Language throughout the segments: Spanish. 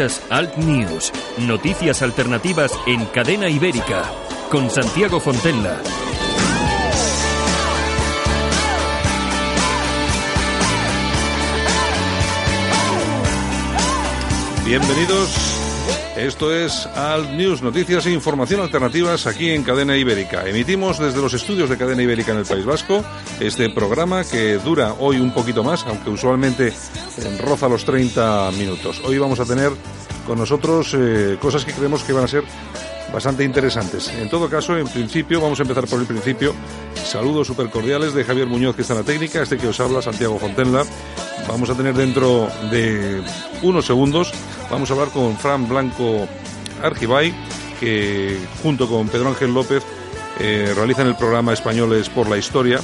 Escuchas Alt News, noticias alternativas en cadena ibérica, con Santiago Fontella. Bienvenidos. Esto es Alt News, noticias e información alternativas aquí en Cadena Ibérica. Emitimos desde los estudios de Cadena Ibérica en el País Vasco este programa que dura hoy un poquito más, aunque usualmente roza los 30 minutos. Hoy vamos a tener con nosotros eh, cosas que creemos que van a ser bastante interesantes. En todo caso, en principio, vamos a empezar por el principio. Saludos súper cordiales de Javier Muñoz, que está en la técnica, este que os habla, Santiago Fontenla. Vamos a tener dentro de unos segundos, vamos a hablar con Fran Blanco Argibay, que junto con Pedro Ángel López eh, realizan el programa Españoles por la Historia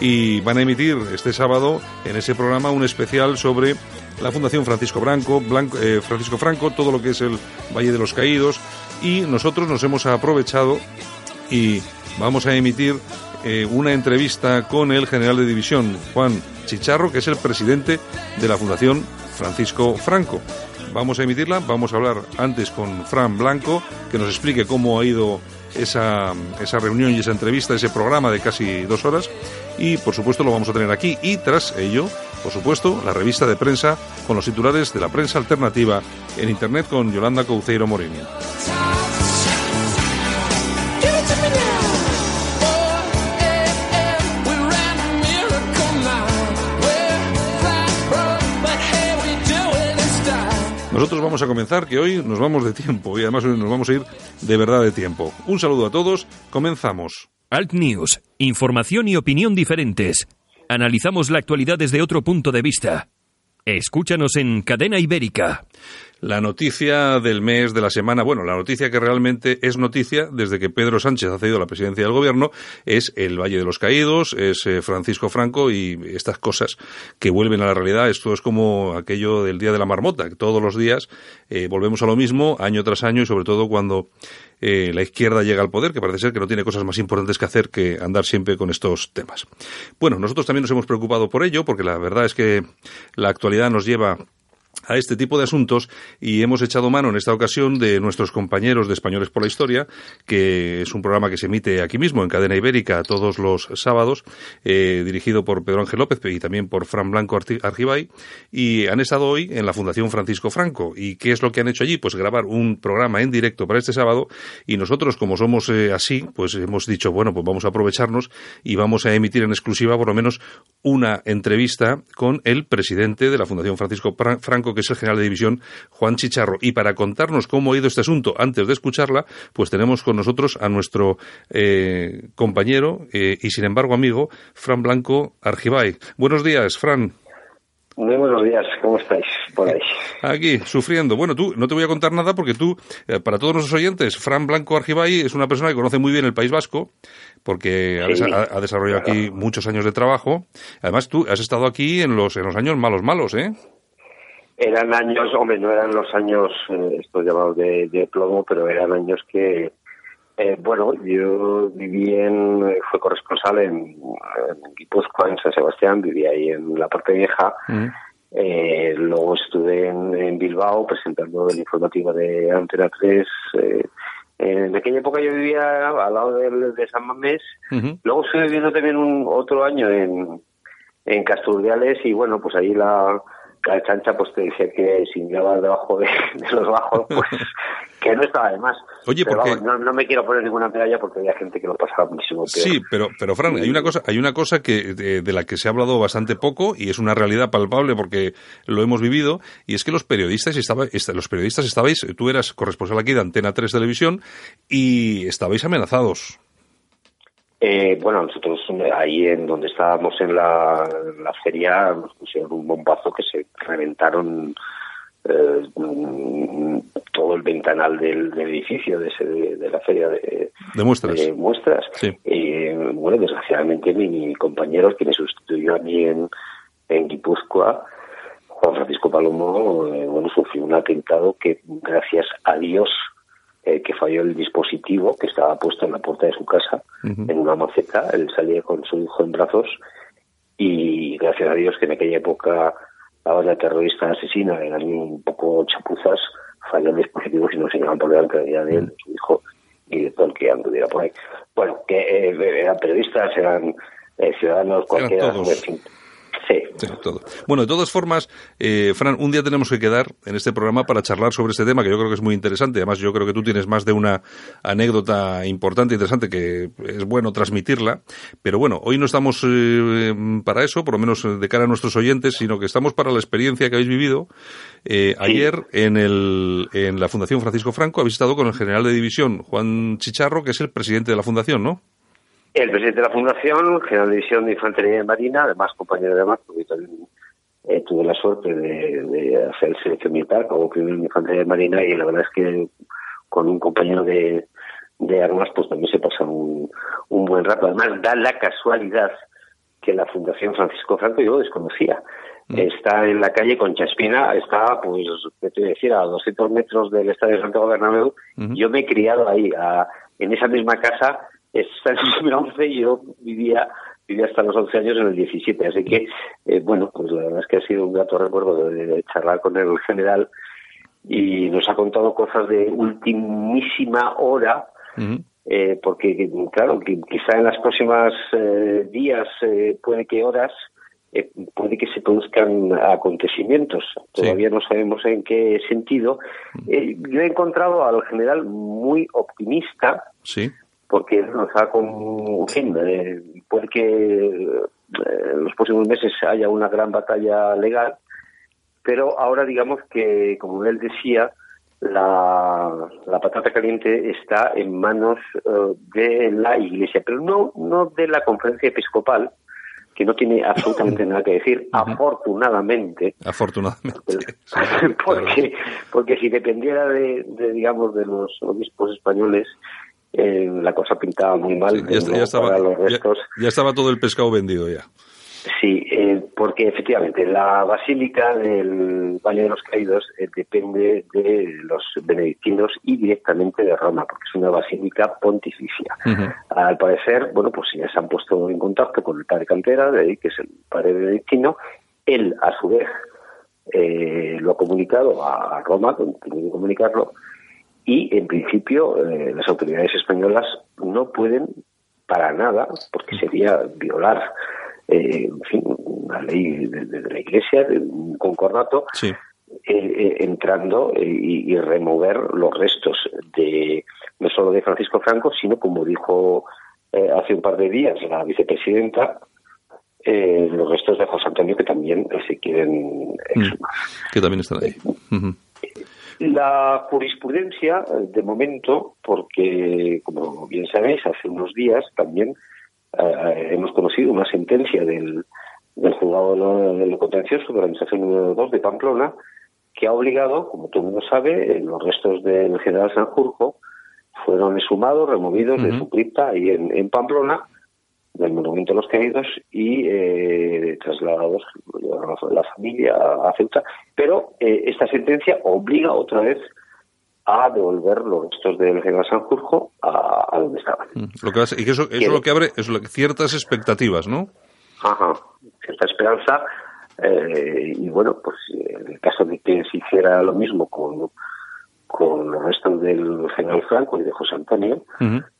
y van a emitir este sábado en ese programa un especial sobre la Fundación Francisco Franco, eh, Francisco Franco, todo lo que es el Valle de los Caídos y nosotros nos hemos aprovechado y vamos a emitir eh, una entrevista con el general de división Juan Chicharro, que es el presidente de la Fundación Francisco Franco. Vamos a emitirla, vamos a hablar antes con Fran Blanco, que nos explique cómo ha ido esa, esa reunión y esa entrevista, ese programa de casi dos horas. Y por supuesto lo vamos a tener aquí. Y tras ello, por supuesto, la revista de prensa con los titulares de la prensa alternativa en Internet con Yolanda Couceiro Morini. Nosotros vamos a comenzar, que hoy nos vamos de tiempo y además hoy nos vamos a ir de verdad de tiempo. Un saludo a todos, comenzamos. Alt News, información y opinión diferentes. Analizamos la actualidad desde otro punto de vista. Escúchanos en Cadena Ibérica. La noticia del mes, de la semana, bueno, la noticia que realmente es noticia desde que Pedro Sánchez ha cedido la presidencia del gobierno es el Valle de los Caídos, es eh, Francisco Franco y estas cosas que vuelven a la realidad. Esto es como aquello del Día de la Marmota, que todos los días eh, volvemos a lo mismo, año tras año, y sobre todo cuando eh, la izquierda llega al poder, que parece ser que no tiene cosas más importantes que hacer que andar siempre con estos temas. Bueno, nosotros también nos hemos preocupado por ello, porque la verdad es que la actualidad nos lleva a este tipo de asuntos y hemos echado mano en esta ocasión de nuestros compañeros de Españoles por la Historia, que es un programa que se emite aquí mismo en Cadena Ibérica todos los sábados, eh, dirigido por Pedro Ángel López y también por Fran Blanco Argibay, y han estado hoy en la Fundación Francisco Franco. ¿Y qué es lo que han hecho allí? Pues grabar un programa en directo para este sábado y nosotros, como somos eh, así, pues hemos dicho, bueno, pues vamos a aprovecharnos y vamos a emitir en exclusiva por lo menos una entrevista con el presidente de la Fundación Francisco Franco, que es el general de división Juan Chicharro. Y para contarnos cómo ha ido este asunto antes de escucharla, pues tenemos con nosotros a nuestro eh, compañero eh, y sin embargo amigo, Fran Blanco Argibay. Buenos días, Fran. Muy buenos días, ¿cómo estáis por ahí? Aquí, sufriendo. Bueno, tú, no te voy a contar nada porque tú, eh, para todos nuestros oyentes, Fran Blanco Argibay es una persona que conoce muy bien el País Vasco, porque ha, desarrollado aquí muchos años de trabajo. Además, tú has estado aquí en los, en los años malos, malos, ¿eh? Eran años, hombre, no eran los años, eh, estos llamados de, plomo, pero eran años que, eh, bueno, yo viví en, fue corresponsal en, en Guipúzcoa, en San Sebastián, viví ahí en la parte vieja. Mm. Eh, luego estuve en, Bilbao presentando el informativo de Antena 3. Eh, en aquella época yo vivía al lado de, San Mamés. Luego estuve viviendo también un otro año en, en Casturdiales y bueno, pues ahí la, la chancha pues te decía que si miraba debajo de, los bajos, pues que no estaba de más. Oye, pero porque... no, me quiero poner ninguna medalla porque había gente que lo pasaba muchísimo peor. Sí, pero, pero Fran, hay una cosa, hay una cosa que de, la que se ha hablado bastante poco y es una realidad palpable porque lo hemos vivido y es que los periodistas estaba, los periodistas estabais, tú eras corresponsal aquí de Antena 3 Televisión y estabais amenazados. Eh, bueno, nosotros ahí en donde estábamos en la, feria nos pusieron un bombazo que se reventaron eh, todo el ventanal del, edificio de, ese, de, la feria de, muestras. muestras. Y bueno, desgraciadamente mi, compañero, que me sustituyó a mí en, en Guipúzcoa, Juan Francisco Palomo, eh, bueno, sufrió un atentado que gracias a Dios eh, que falló el dispositivo que estaba puesto en la puerta de su casa, en una maceta. Él salía con su hijo en brazos y gracias a Dios que en aquella época la banda terrorista asesina eran un poco chapuzas, fallan dispositivos y no se llaman por delante de él, su hijo y de todo el que anduviera por ahí. Bueno, que eh, eran periodistas, eran eh, ciudadanos, cualquiera. Sí. todo. Bueno, de todas formas, eh, Fran, un día tenemos que quedar en este programa para charlar sobre este tema que yo creo que es muy interesante. Además, yo creo que tú tienes más de una anécdota importante, interesante, que es bueno transmitirla. Pero bueno, hoy no estamos eh, para eso, por lo menos de cara a nuestros oyentes, sino que estamos para la experiencia que habéis vivido. Eh, ayer en, el, en la Fundación Francisco Franco habéis estado con el general de división, Juan Chicharro, que es el presidente de la Fundación, ¿no? El presidente de la Fundación, general de división de Infantería de Marina, además compañero de mar, porque también eh, tuve la suerte de, hacer el selección militar como primer de Infantería de Marina y la verdad es que con un compañero de, armas pues también se pasa un, buen rato. Además da la casualidad que la Fundación Francisco Franco yo desconocía. Mm. Está en la calle Concha Espina, está, pues, ¿qué te voy a decir? A 200 metros del Estadio de Santiago Bernabéu. Yo me he criado ahí, en esa misma casa, está en el 2011 y yo vivía vivía hasta los 11 años en el 17. Así que, eh, bueno, pues la verdad es que ha sido un grato recuerdo de, charlar con el general y nos ha contado cosas de ultimísima hora, eh, porque, claro, quizá en las próximas eh, días, puede que horas, puede que se produzcan acontecimientos. Todavía no sabemos en qué sentido. yo he encontrado al general muy optimista. Sí porque nos ha con fin eh, puede que eh, en los próximos meses haya una gran batalla legal pero ahora digamos que como él decía la, la patata caliente está en manos eh, de la iglesia pero no no de la conferencia episcopal que no tiene absolutamente nada que decir, afortunadamente. Afortunadamente. Porque, porque si dependiera de, de, digamos, de los obispos españoles, eh, la cosa pintaba muy mal. ya, estaba, ya, estaba, todo el pescado vendido ya. Sí, eh, porque efectivamente la basílica del Valle de los Caídos eh, depende de los benedictinos y directamente de Roma, porque es una basílica pontificia. Al parecer, bueno, pues ya se han puesto en contacto con el padre Cantera, de ahí, que es el padre benedictino. Él, a su vez, lo ha comunicado a Roma, tiene que comunicarlo, y en principio eh, las autoridades españolas no pueden para nada, porque sería violar eh, en fin, una ley de, la Iglesia, de un concordato, eh, entrando y, y, remover los restos de no solo de Francisco Franco, sino como dijo hace un par de días la vicepresidenta, los restos de José Antonio que también se quieren mm. exhumar. Que también están ahí. La jurisprudencia, de momento, porque, como bien sabéis, hace unos días también eh, hemos conocido una sentencia del, del juzgado de lo contencioso de la administración número 2 de Pamplona, que ha obligado, como todo el mundo sabe, los restos del general Sanjurjo fueron exhumados, removidos de su cripta ahí en Pamplona, del Monumento a los Caídos y eh, trasladados la familia a Ceuta. Pero eh, esta sentencia obliga otra vez a devolver los restos del general Sanjurjo a, a donde estaban. Mm, lo que y eso, eso lo que abre es ciertas expectativas, ¿no? Ajá, cierta esperanza. Eh, y bueno, pues en el caso de que se hiciera lo mismo con, con los restos del general Franco y de José Antonio,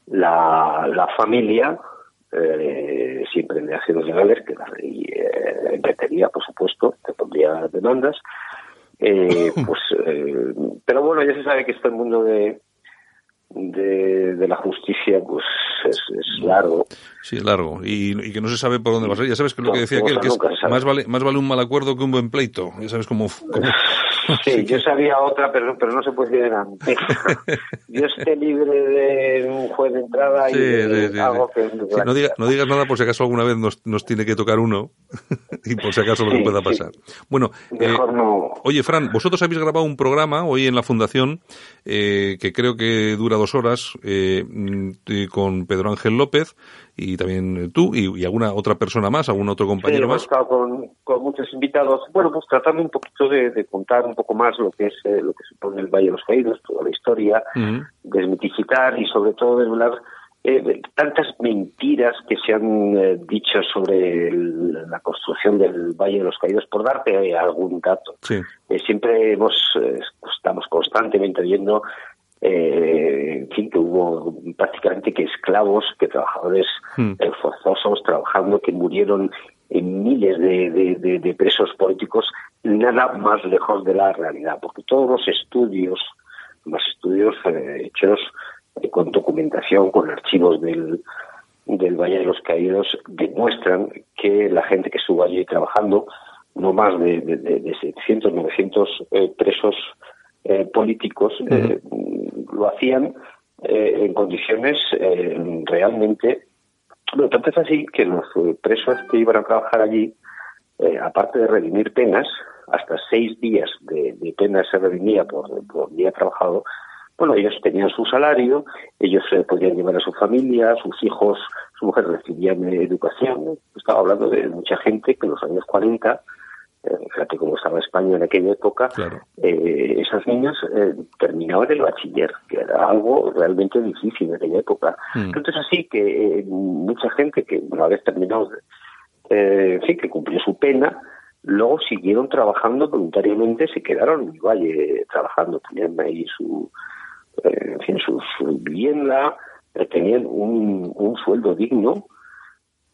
la, la familia eh, siempre en acciones legales, que la ley eh, por supuesto, te pondría demandas. Eh, pues, eh, pero bueno, ya se sabe que este mundo de, de, la justicia pues es, largo. Sí, es largo y, que no se sabe por dónde va a ser. Ya sabes que lo que decía aquel, que es, más, vale, más vale un mal acuerdo que un buen pleito. Ya sabes cómo... Sí, yo sabía otra, pero, pero no se puede decir antes. yo esté libre de un juez de entrada y algo que... no, no, digas nada por si acaso alguna vez nos, nos tiene que tocar uno y por si acaso lo que pueda pasar. Bueno, eh, oye, Fran, vosotros habéis grabado un programa hoy en la Fundación eh, que creo que dura dos horas eh, mm, con Pedro Ángel López y también tú y, alguna otra persona más, algún otro compañero más. estado con, con, muchos invitados, bueno, pues tratando un poquito de, contar un poco más lo que es eh, lo que supone el Valle de los Caídos, toda la historia, desmitificar y sobre todo desvelar eh, tantas mentiras que se han eh, dicho sobre la construcción del Valle de los Caídos, por darte algún dato. siempre hemos, estamos constantemente viendo en fin, que hubo prácticamente que esclavos, que trabajadores hmm. forzosos trabajando, que murieron en miles de, de, presos políticos, nada más lejos de la realidad, porque todos los estudios, los estudios hechos con documentación, con archivos del, del Valle de los Caídos, demuestran que la gente que estuvo allí trabajando, no más de, de, de 700, 900 eh, presos eh, políticos, eh, lo hacían en condiciones realmente... Bueno, tanto es así que los presos que iban a trabajar allí, aparte de redimir penas, hasta seis días de, de pena se redimía por, por día trabajado, bueno, ellos tenían su salario, ellos podían llevar a su familia, sus hijos, su mujer recibían educación. Estaba hablando de mucha gente que en los años 40, eh, fíjate cómo estaba España en aquella época, eh, esas niñas eh, terminaban el bachiller, que era algo realmente difícil en aquella época. Mm. Entonces así que mucha gente que una vez terminó, en fin, que cumplió su pena, luego siguieron trabajando voluntariamente, se quedaron en el valle trabajando, tenían ahí su en fin, su, vivienda, eh, tenían un, un, sueldo digno,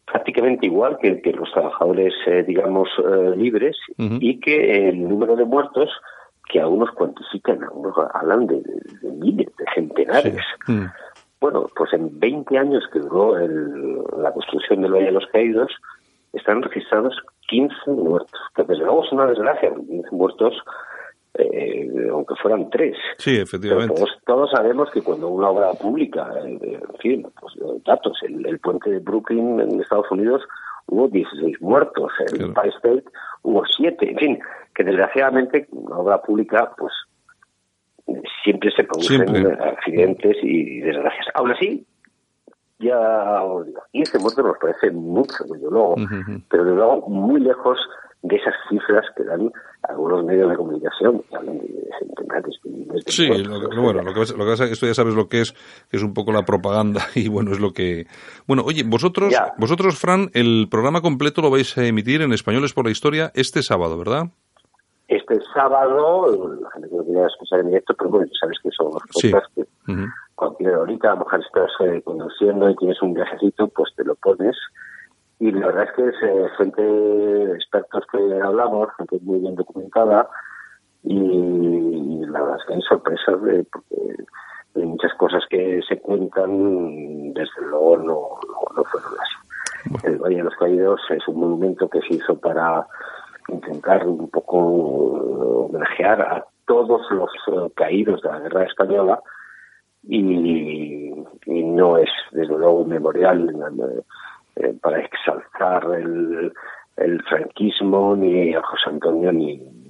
prácticamente igual que, que los trabajadores, eh, digamos, eh, libres, y que el número de muertos, que a unos cuantifican, a unos hablan de, miles, de centenares. Mm. Bueno, pues en 20 años que duró la construcción del Valle de los Caídos, están registrados 15 muertos, que desde luego es una desgracia, 15 muertos eh, aunque fueran tres. Sí, efectivamente. todos, sabemos que cuando una obra pública, eh, en fin, pues datos, el, puente de Brooklyn en Estados Unidos hubo 16 muertos, en el Empire State hubo 7, en fin, que desgraciadamente una obra pública, pues siempre se producen accidentes y desgracias. Aún así, ya 15 muertos nos parece mucho, desde luego, pero de luego muy lejos de esas cifras que dan algunos medios de comunicación que hablan de centenares de Sí, lo, bueno, lo que, pasa es que esto ya sabes lo que es, que es un poco la propaganda y bueno, es lo que... Bueno, oye, vosotros, vosotros, Fran, el programa completo lo vais a emitir en Españoles por la Historia este sábado, ¿verdad? Este sábado, la gente que lo quiera escuchar en directo, pero bueno, sabes que son los cosas que cualquier horita, a lo mejor estás eh, conduciendo y tienes un viajecito, pues te lo pones y la verdad es que es eh, gente expertos que hablamos, gente muy bien documentada, y, la verdad es que hay sorpresas de, porque hay muchas cosas que se cuentan, desde luego no, no, fueron así. El Valle de los Caídos es un monumento que se hizo para intentar un poco homenajear a todos los eh, caídos de la guerra española y, y no es desde luego un memorial eh, para exaltar el, el franquismo, ni a José Antonio, ni.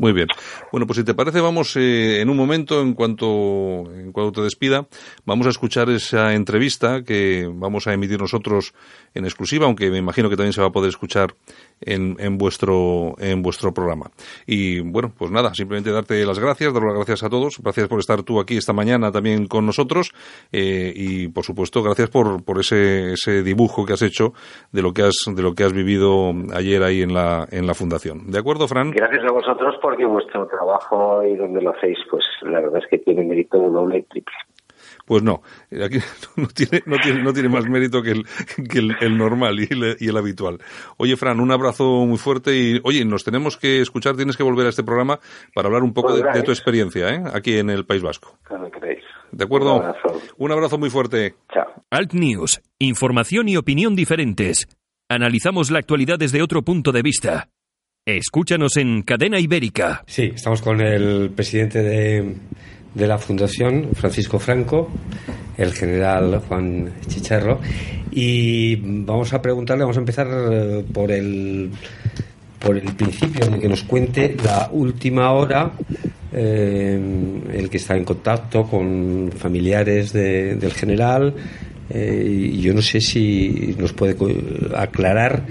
Muy bien. Bueno, pues si te parece, vamos eh, en un momento, en cuanto, en cuanto te despida, vamos a escuchar esa entrevista que vamos a emitir nosotros en exclusiva, aunque me imagino que también se va a poder escuchar en, en, vuestro, en vuestro programa. Y bueno, pues nada, simplemente darte las gracias, dar las gracias a todos. Gracias por estar tú aquí esta mañana también con nosotros. Eh, y por supuesto, gracias por, por ese, ese dibujo que has hecho de lo que has, de lo que has vivido ayer ahí en la, en la fundación. ¿De acuerdo, Fran? Gracias a vosotros porque vuestro trabajo y donde lo hacéis, pues la verdad es que tiene mérito doble y triple. Pues no, aquí no tiene, no tiene, no tiene más mérito que el, que el, normal y el, y el, habitual. Oye, Fran, un abrazo muy fuerte y, oye, nos tenemos que escuchar, tienes que volver a este programa para hablar un poco de, tu experiencia, ¿eh? Aquí en el País Vasco. ¿De acuerdo? Un abrazo. un abrazo muy fuerte. Chao. Alt News, información y opinión diferentes. Analizamos la actualidad desde otro punto de vista. Escúchanos en Cadena Ibérica. Sí, estamos con el presidente de, de la Fundación, Francisco Franco, el general Juan Chicharro, y vamos a preguntarle, vamos a empezar eh, por el por el principio de que nos cuente la última hora eh, el que está en contacto con familiares del general eh, yo no sé si nos puede aclarar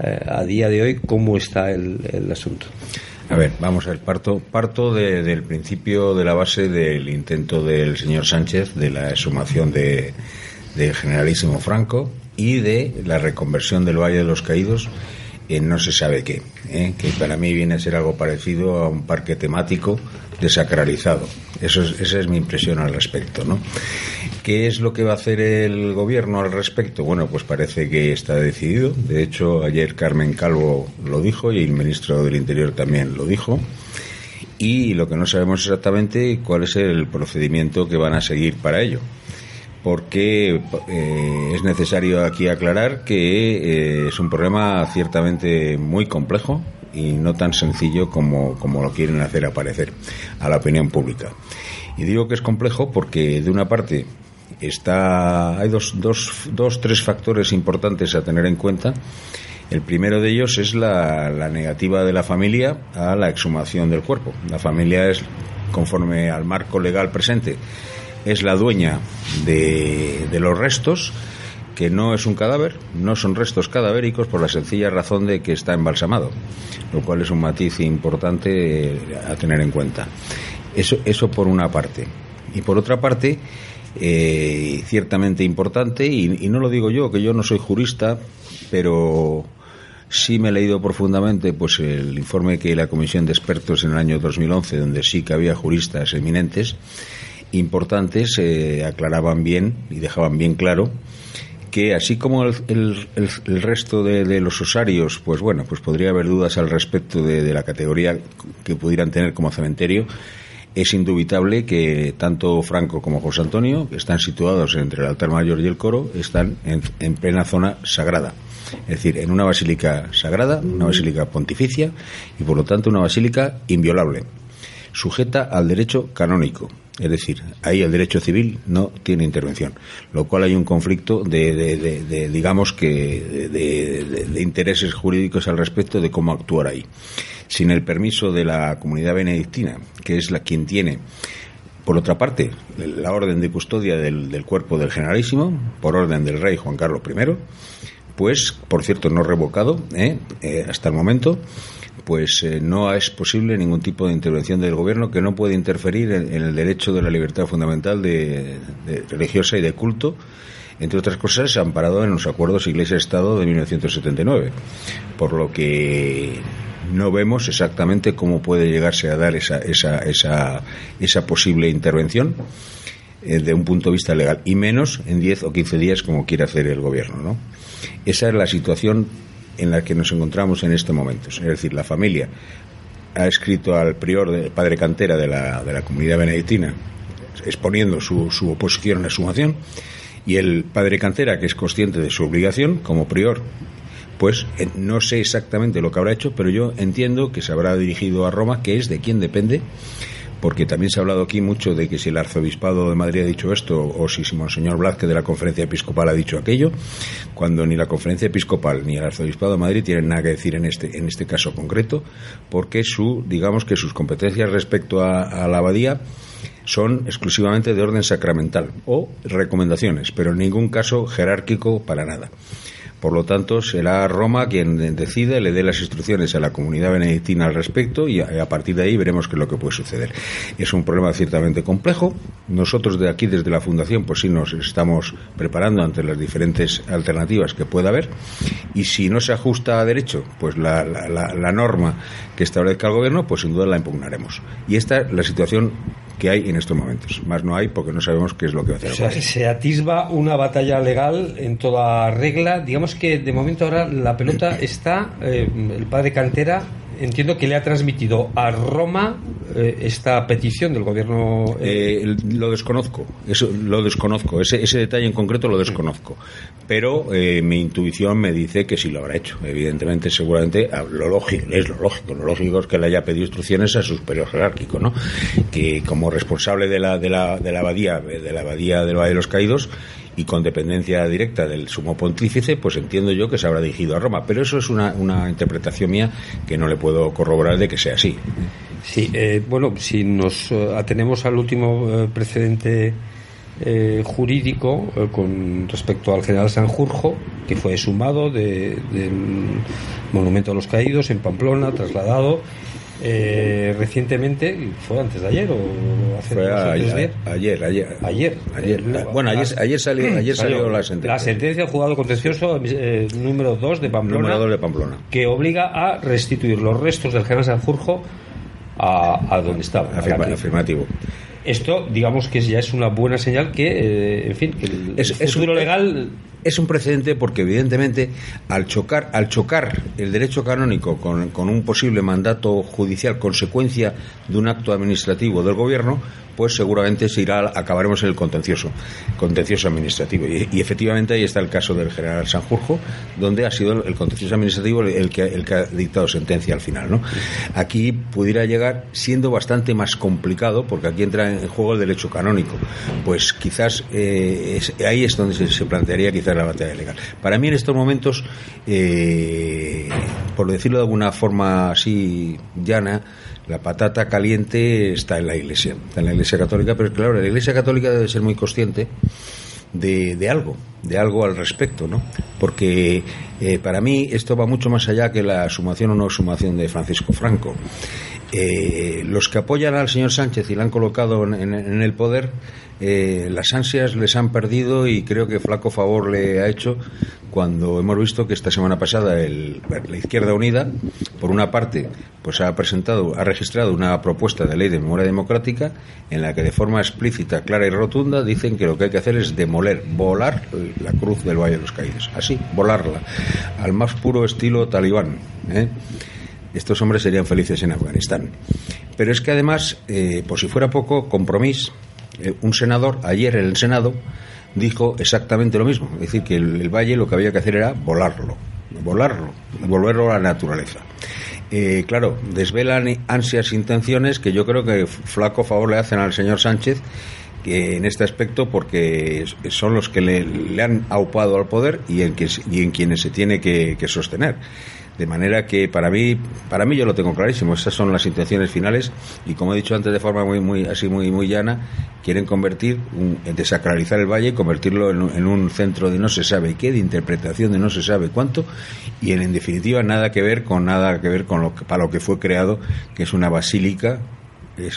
a día de hoy cómo está el, el asunto. A ver, vamos a ver, parto, parto del principio de la base del intento del señor Sánchez de la exhumación de, del generalísimo Franco y de la reconversión del Valle de los Caídos en no se sabe qué, ¿eh? que para mí viene a ser algo parecido a un parque temático desacralizado. Eso es, esa es mi impresión al respecto, ¿no? ¿Qué es lo que va a hacer el gobierno al respecto? Bueno, pues parece que está decidido. De hecho, ayer Carmen Calvo lo dijo y el ministro del Interior también lo dijo. Y lo que no sabemos exactamente cuál es el procedimiento que van a seguir para ello porque eh, es necesario aquí aclarar que eh, es un problema ciertamente muy complejo y no tan sencillo como, como lo quieren hacer aparecer a la opinión pública. Y digo que es complejo porque, de una parte, está, hay dos, dos, dos, tres factores importantes a tener en cuenta. El primero de ellos es la, la, negativa de la familia a la exhumación del cuerpo. La familia es, conforme al marco legal presente, es la dueña de, de los restos, que no es un cadáver, no son restos cadavéricos por la sencilla razón de que está embalsamado, lo cual es un matiz importante a tener en cuenta. Eso, eso por una parte. Y por otra parte, eh, ciertamente importante, y, no lo digo yo, que yo no soy jurista, pero sí me he leído profundamente pues el informe que la Comisión de Expertos en el año 2011, donde sí que había juristas eminentes, importantes eh, aclaraban bien y dejaban bien claro que así como el, resto de, los osarios, pues bueno, pues podría haber dudas al respecto de, la categoría que pudieran tener como cementerio, es indubitable que tanto Franco como José Antonio, que están situados entre el altar mayor y el coro, están en, en plena zona sagrada. Es decir, en una basílica sagrada, una basílica pontificia y por lo tanto una basílica inviolable, sujeta al derecho canónico es decir, ahí el derecho civil no tiene intervención, lo cual hay un conflicto de, digamos que, de, intereses jurídicos al respecto de cómo actuar ahí. Sin el permiso de la comunidad benedictina, que es la quien tiene por otra parte, la orden de custodia del, del, cuerpo del generalísimo, por orden del rey Juan Carlos I, pues, por cierto, no revocado ¿eh? Eh, hasta el momento, pues eh, no es posible ningún tipo de intervención del gobierno que no puede interferir en, el derecho de la libertad fundamental de, de religiosa y de culto entre otras cosas, amparado en los acuerdos Iglesia-Estado de 1979, por lo que no vemos exactamente cómo puede llegarse a dar esa, esa, esa, esa posible intervención eh, de un punto de vista legal, y menos en 10 o 15 días como quiere hacer el gobierno. ¿no? Esa es la situación en la que nos encontramos en este momento. Es decir, la familia ha escrito al prior, de, padre cantera de la, de la comunidad benedictina, exponiendo su, su oposición a la sumación, y el padre cantera, que es consciente de su obligación como prior, pues eh, no sé exactamente lo que habrá hecho, pero yo entiendo que se habrá dirigido a Roma, que es de quien depende porque también se ha hablado aquí mucho de que si el arzobispado de Madrid ha dicho esto o si Monseñor Blázquez de la conferencia episcopal ha dicho aquello, cuando ni la conferencia episcopal ni el arzobispado de Madrid tienen nada que decir en este, en este caso concreto, porque su, digamos que sus competencias respecto a, a la abadía son exclusivamente de orden sacramental o recomendaciones, pero en ningún caso jerárquico para nada. Por lo tanto, será Roma quien decide, le dé las instrucciones a la comunidad benedictina al respecto y a, partir de ahí veremos qué es lo que puede suceder. Es un problema ciertamente complejo. Nosotros de aquí, desde la Fundación, pues sí nos estamos preparando ante las diferentes alternativas que pueda haber y si no se ajusta a derecho, pues la, la norma que establezca el gobierno, pues sin duda la impugnaremos. Y esta es la situación que hay en estos momentos. Más no hay porque no sabemos qué es lo que va a hacer. O sea, se atisba una batalla legal en toda regla. Digamos que de momento ahora la pelota está, eh, el padre Cantera entiendo que le ha transmitido a Roma eh, esta petición del gobierno. Eh... Eh, lo desconozco, eso lo desconozco, ese, ese detalle en concreto lo desconozco. Pero mi intuición me dice que sí lo habrá hecho. Evidentemente, seguramente, lo lógico, es lo lógico. Lo lógico es que le haya pedido instrucciones a su superior jerárquico, ¿no? Que como responsable de la, de la, de la abadía, de la abadía del Valle de los Caídos, y con dependencia directa del sumo pontífice, pues entiendo yo que se habrá dirigido a Roma. Pero eso es una, una interpretación mía que no le puedo corroborar de que sea así. Sí, eh, bueno, si nos uh, atenemos al último uh, precedente eh, jurídico eh, con respecto al general Sanjurjo, que fue sumado de, del Monumento a los Caídos en Pamplona, trasladado eh, recientemente, ¿fue antes de ayer o hace Fue dos o tres ayer, ayer, ayer. Ayer. Ayer. Eh, Bueno, ayer, ayer salió, ayer salió la sentencia. La sentencia del juzgado contencioso eh, número 2 de Pamplona Número dos de Pamplona. que obliga a restituir los restos del general Sanjurjo a, a donde estaba. Afirma- afirmativo. Esto, digamos que ya es una buena señal que, eh, en fin, que el, Es- el es un- futuro legal Es un precedente porque evidentemente al chocar, al chocar el derecho canónico con, con un posible mandato judicial consecuencia de un acto administrativo del gobierno, pues seguramente se irá, acabaremos en el contencioso, contencioso administrativo. Y, efectivamente ahí está el caso del general Sanjurjo, donde ha sido el contencioso administrativo el que, ha dictado sentencia al final. ¿no? Aquí pudiera llegar siendo bastante más complicado, porque aquí entra en juego el derecho canónico. Pues quizás eh, es- ahí es donde se, se plantearía quizás la batalla legal. Para mí en estos momentos, eh, por decirlo de alguna forma así llana, la patata caliente está en la Iglesia, está en la Iglesia Católica, pero claro, la Iglesia Católica debe ser muy consciente de, de algo, de algo al respecto, ¿no? Porque eh, para mí esto va mucho más allá que la sumación o no sumación de Francisco Franco. Eh, los que apoyan al señor Sánchez y le han colocado en, en- en el poder, eh, las ansias les han perdido y creo que flaco favor le ha hecho cuando hemos visto que esta semana pasada el- la Izquierda Unida, por una parte, pues ha presentado, ha registrado una propuesta de ley de memoria democrática en la que de forma explícita, clara y rotunda dicen que lo que hay que hacer es demoler, volar la cruz del Valle de los Caídos, así, volarla, al más puro estilo talibán. ¿eh? Estos hombres serían felices en Afganistán. Pero es que además, eh, por si fuera poco, compromiso, eh, un senador ayer en el Senado dijo exactamente lo mismo, es decir, que el, valle lo que había que hacer era volarlo, volarlo, volverlo a la naturaleza. Eh, claro, desvelan ansias, intenciones que yo creo que flaco favor le hacen al señor Sánchez que en este aspecto porque son los que le, han aupado al poder y en, que, y en quienes se tiene que sostener. De manera que para mí, para mí yo lo tengo clarísimo. Esas son las intenciones finales y como he dicho antes de forma muy, muy así muy, muy llana, quieren convertir, un, desacralizar el valle y convertirlo en, un- en un centro de no se sabe qué, de interpretación de no se sabe cuánto y en, en definitiva nada que ver con nada que ver con lo que, para lo que fue creado, que es una basílica eh,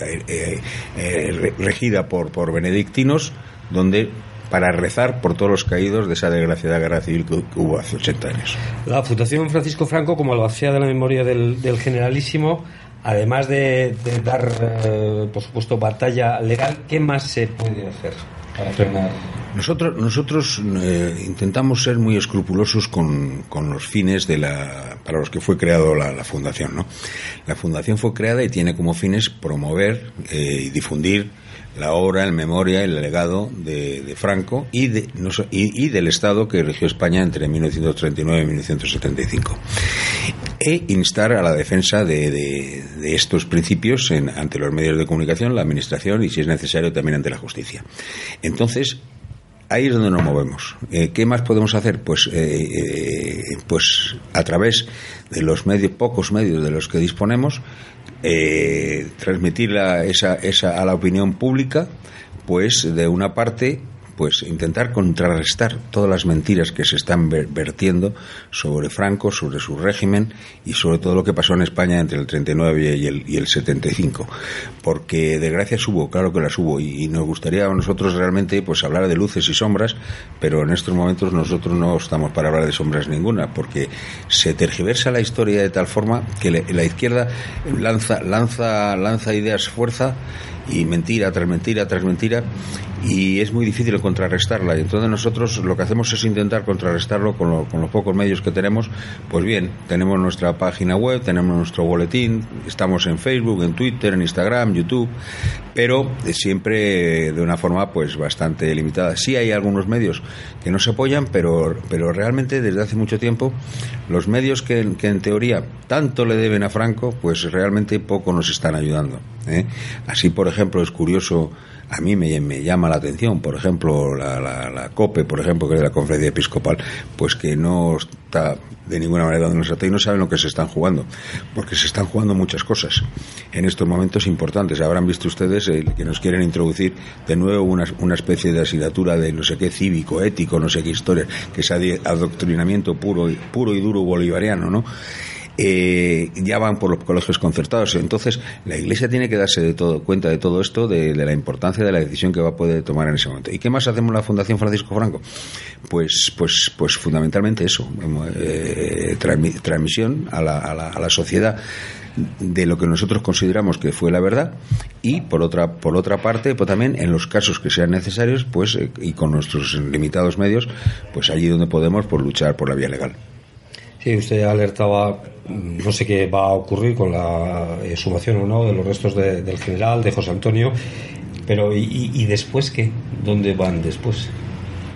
eh, eh, re- regida por, por benedictinos, donde para rezar por todos los caídos de esa desgraciada guerra civil que, hubo hace 80 años. La Fundación Francisco Franco, como albacea de la memoria del, del generalísimo, además de, de dar, eh, por supuesto, batalla legal, ¿qué más se puede hacer para frenar? Nosotros, nosotros eh, intentamos ser muy escrupulosos con, con los fines de la, para los que fue creado la, la fundación. ¿no? La fundación fue creada y tiene como fines promover eh, y difundir la obra, el memoria, el legado de, de Franco y, de, y, del Estado que rigió España entre 1939 y 1975 e instar a la defensa de, de- de estos principios en- ante los medios de comunicación, la administración y, si es necesario, también ante la justicia. Entonces, ahí es donde nos movemos. Eh, ¿Qué más podemos hacer? Pues, eh, eh, pues a través de los medios, pocos medios de los que disponemos, eh, transmitir la- esa, esa a la opinión pública, pues de una parte pues intentar contrarrestar todas las mentiras que se están ver- vertiendo sobre Franco, sobre su régimen y sobre todo lo que pasó en España entre el 39 y el, y el 75. Porque desgracias hubo, claro que las hubo, y, nos gustaría a nosotros realmente pues hablar de luces y sombras, pero en estos momentos nosotros no estamos para hablar de sombras ninguna, porque se tergiversa la historia de tal forma que la izquierda lanza, lanza, lanza ideas fuerza y mentira tras mentira tras mentira y es muy difícil contrarrestarla. Y entonces nosotros lo que hacemos es intentar contrarrestarlo con, lo- con los pocos medios que tenemos. Pues bien tenemos nuestra página web tenemos nuestro boletín estamos en Facebook en Twitter en Instagram YouTube pero siempre de una forma pues bastante limitada. Sí hay algunos medios que nos apoyan pero pero realmente desde hace mucho tiempo los medios que, que en teoría tanto le deben a Franco pues realmente poco nos están ayudando ¿eh? así por ejemplo es curioso a mí me, llama la atención, por ejemplo, la, la, COPE, por ejemplo, que es la Conferencia Episcopal, pues que no está de ninguna manera dando nuestra y no saben lo que se están jugando, porque se están jugando muchas cosas en estos momentos importantes. Habrán visto ustedes eh, que nos quieren introducir de nuevo una, una especie de asignatura de no sé qué cívico, ético, no sé qué historia, que es adi- adoctrinamiento puro puro y duro bolivariano, ¿no? Eh, ya van por los colegios concertados. Entonces, la Iglesia tiene que darse de todo, cuenta de todo esto, de, la importancia de la decisión que va a poder tomar en ese momento. ¿Y qué más hacemos la Fundación Francisco Franco? Pues, pues, pues fundamentalmente eso, eh, transmisión a la, a, la, a la sociedad de lo que nosotros consideramos que fue la verdad y por otra por otra parte pues también en los casos que sean necesarios pues eh, y con nuestros limitados medios pues allí donde podemos por luchar por la vía legal Sí, usted alertaba, no sé qué va a ocurrir con la exhumación o no de los restos del general, de José Antonio, pero ¿y, y después qué? ¿Dónde van después?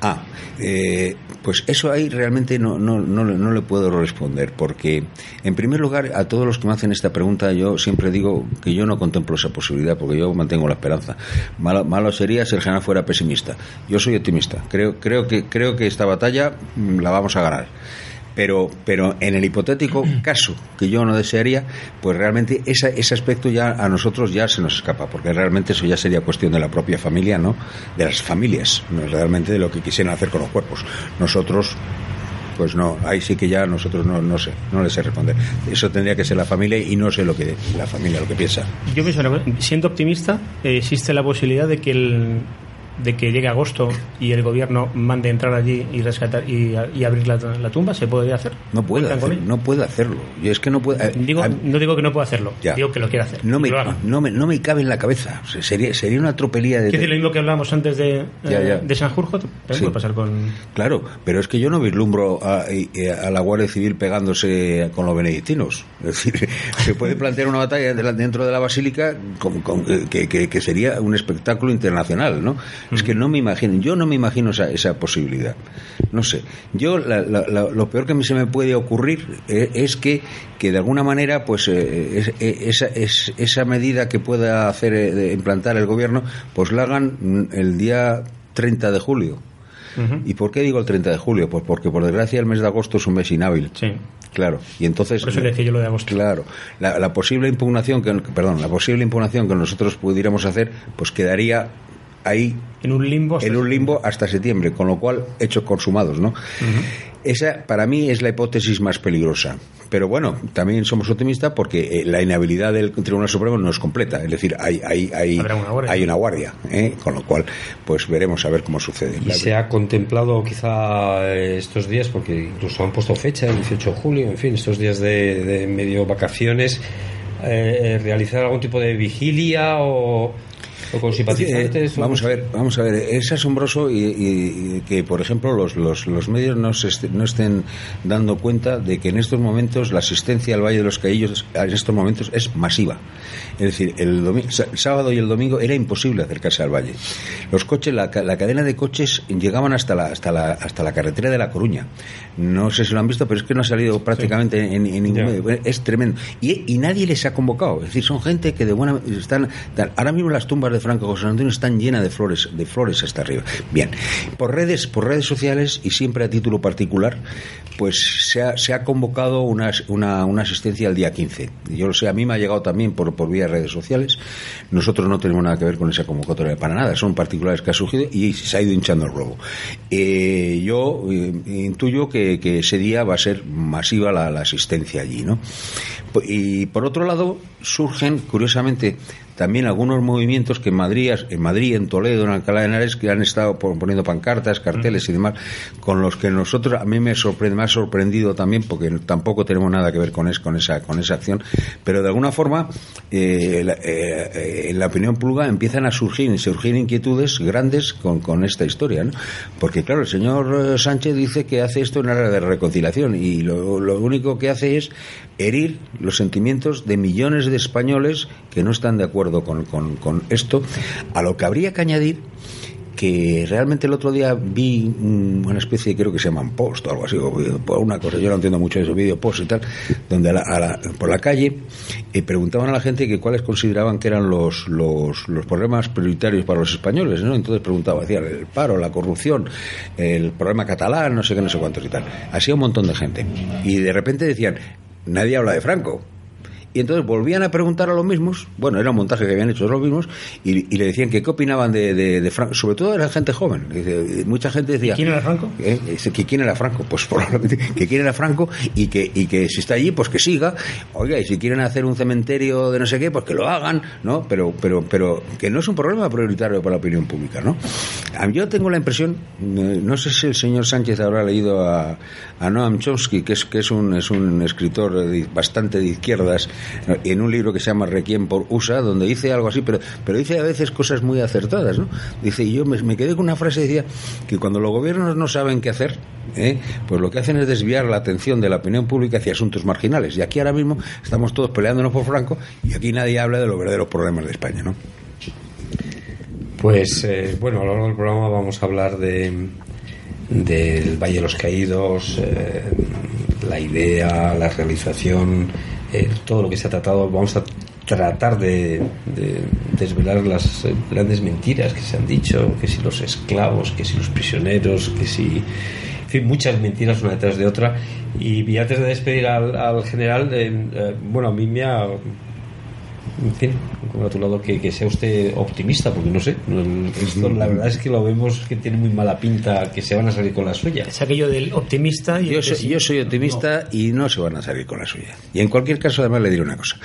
Ah, eh, pues eso ahí realmente no, no, no, no, le puedo responder, porque en primer lugar a todos los que me hacen esta pregunta yo siempre digo que yo no contemplo esa posibilidad, porque yo mantengo la esperanza. Malo, malo sería si el general fuera pesimista. Yo soy optimista. Creo, creo, que, creo que esta batalla mm, la vamos a ganar pero, pero en el hipotético caso que yo no desearía, pues realmente ese, ese aspecto ya a nosotros ya se nos escapa, porque realmente eso ya sería cuestión de la propia familia, ¿no? De las familias, no realmente de lo que quisieran hacer con los cuerpos. Nosotros pues no, ahí sí que ya nosotros no, no sé, no les sé responder. Eso tendría que ser la familia y no sé lo que la familia lo que piensa. Yo pienso, siendo optimista, existe la posibilidad de que el, de que llegue agosto y el gobierno mande entrar allí y rescatar y, abrir la, tumba se podría hacer no puede no puede hacerlo. Y es que no puede eh, digo, no digo que no pueda hacerlo digo que lo quiere hacer no me, no me, no me cabe en la cabeza. Sería sería una tropelía de ¿Qué lo mismo que hablábamos antes de eh, de Sanjurjo puede pasar con claro pero es que yo no vislumbro a, a, la Guardia Civil pegándose con los benedictinos. Es decir se puede plantear una batalla dentro de la basílica que, que, que sería un espectáculo internacional no es que no me imagino, yo no me imagino esa, esa posibilidad. No sé. Yo lo peor que se me puede ocurrir eh, es que, que de alguna manera, pues eh, eh, esa, esa medida que pueda hacer implantar el gobierno, pues la hagan el día 30 de julio. ¿Y por qué digo el 30 de julio? Pues porque por desgracia el mes de agosto es un mes inhábil. Sí. Claro, y entonces. Por eso le decía yo lo de agosto. Claro, la, la, posible impugnación que, perdón, la posible impugnación que nosotros pudiéramos hacer, pues quedaría ahí en un limbo hasta en un limbo hasta septiembre, con lo cual hechos consumados, ¿no? Esa para mí es la hipótesis más peligrosa. Pero bueno, también somos optimistas porque eh, la inhabilidad del Tribunal Supremo no es completa, es decir, hay hay hay, una hay una guardia, ¿eh? con lo cual pues veremos a ver cómo sucede. Y se ha contemplado quizá eh, estos días porque incluso han puesto fecha el 18 de julio, en fin, estos días de, de medio vacaciones realizar algún tipo de vigilia o con simpatizantes. Eh, vamos a ver, vamos a ver. Es asombroso y, que, por ejemplo, los, los, los medios no, no estén dando cuenta de que en estos momentos la asistencia al Valle de los Caillos en estos momentos es masiva. Es decir, el, sábado y el domingo era imposible acercarse al valle. Los coches, la, cadena de coches llegaban hasta la, hasta la, hasta la carretera de La Coruña. No sé si lo han visto, pero es que no ha salido prácticamente en, ningún medio. Es tremendo. Y, y, nadie les ha convocado. Es decir, son gente que de buena están. Ahora mismo las tumbas de Franco José Antonio están llenas de flores, de flores hasta arriba. Bien, por redes, por redes sociales y siempre a título particular, pues se ha, convocado una, asistencia el día 15. Yo lo sé, a mí me ha llegado también por, por vía redes sociales. Nosotros no tenemos nada que ver con esa convocatoria para nada, son particulares que ha surgido y se ha ido hinchando el globo. Eh, yo eh, intuyo que, que, ese día va a ser masiva la, la asistencia allí, ¿no? Y por otro lado, surgen, curiosamente, también algunos movimientos que en Madrid, en Madrid, en Toledo, en Alcalá de Henares, que han estado poniendo pancartas, carteles y demás, con los que nosotros, a mí me, sorprende, me ha sorprendido también, porque tampoco tenemos nada que ver con, es, con, esa, con esa acción, pero de alguna forma, eh, eh, en la opinión pública empiezan a surgir, surgir inquietudes grandes con, con esta historia, ¿no? Porque claro, el señor Sánchez dice que hace esto en área de reconciliación y lo, lo único que hace es herir los sentimientos de millones de españoles que no están de acuerdo con, con, esto, a lo que habría que añadir que realmente el otro día vi una especie, creo que se llaman post o algo así, por una cosa, yo no entiendo mucho de eso, vídeo post y tal, donde a por la calle eh, preguntaban a la gente que cuáles consideraban que eran los, los, los, problemas prioritarios para los españoles, ¿no? Entonces preguntaba, decían, el paro, la corrupción, el problema catalán, no sé qué, no sé cuántos y tal. Así un montón de gente. Y de repente decían, nadie habla de Franco. Y entonces volvían a preguntar a los mismos, bueno, era un montaje que habían hecho los mismos, y, le decían que qué opinaban de, de, Franco, sobre todo era gente joven. mucha gente decía... ¿Quién era Franco? ¿eh? que quién era Franco, pues probablemente que quién era Franco y que, y que si está allí, pues que siga. Oiga, y si quieren hacer un cementerio de no sé qué, pues que lo hagan, ¿no? Pero, pero, pero que no es un problema prioritario para la opinión pública, ¿no? Yo tengo la impresión, no sé si el señor Sánchez habrá leído a, a Noam Chomsky, que es, que es un, es un escritor bastante de izquierdas, en un libro que se llama Requiem por USA, donde dice algo así, pero, pero dice a veces cosas muy acertadas, ¿no? Dice, y yo me, quedé con una frase, decía, que cuando los gobiernos no saben qué hacer, ¿eh? pues lo que hacen es desviar la atención de la opinión pública hacia asuntos marginales. Y aquí ahora mismo estamos todos peleándonos por Franco y aquí nadie habla de los verdaderos problemas de España, ¿no? Pues eh, bueno, a lo largo del programa vamos a hablar de del Valle de los Caídos, eh, la idea, la realización, eh, todo lo que se ha tratado. Vamos a tratar de, desvelar las grandes mentiras que se han dicho, que si los esclavos, que si los prisioneros, que si... En fin, muchas mentiras una detrás de otra. Y, antes de despedir al, general, bueno, a mí me ha en fin, congratulado que, que sea usted optimista, porque no sé, la verdad es que lo vemos que tiene muy mala pinta, que se van a salir con la suya. Es aquello del optimista y yo, soy, yo soy optimista y no se van a salir con la suya. Y en cualquier caso, además le diré una cosa.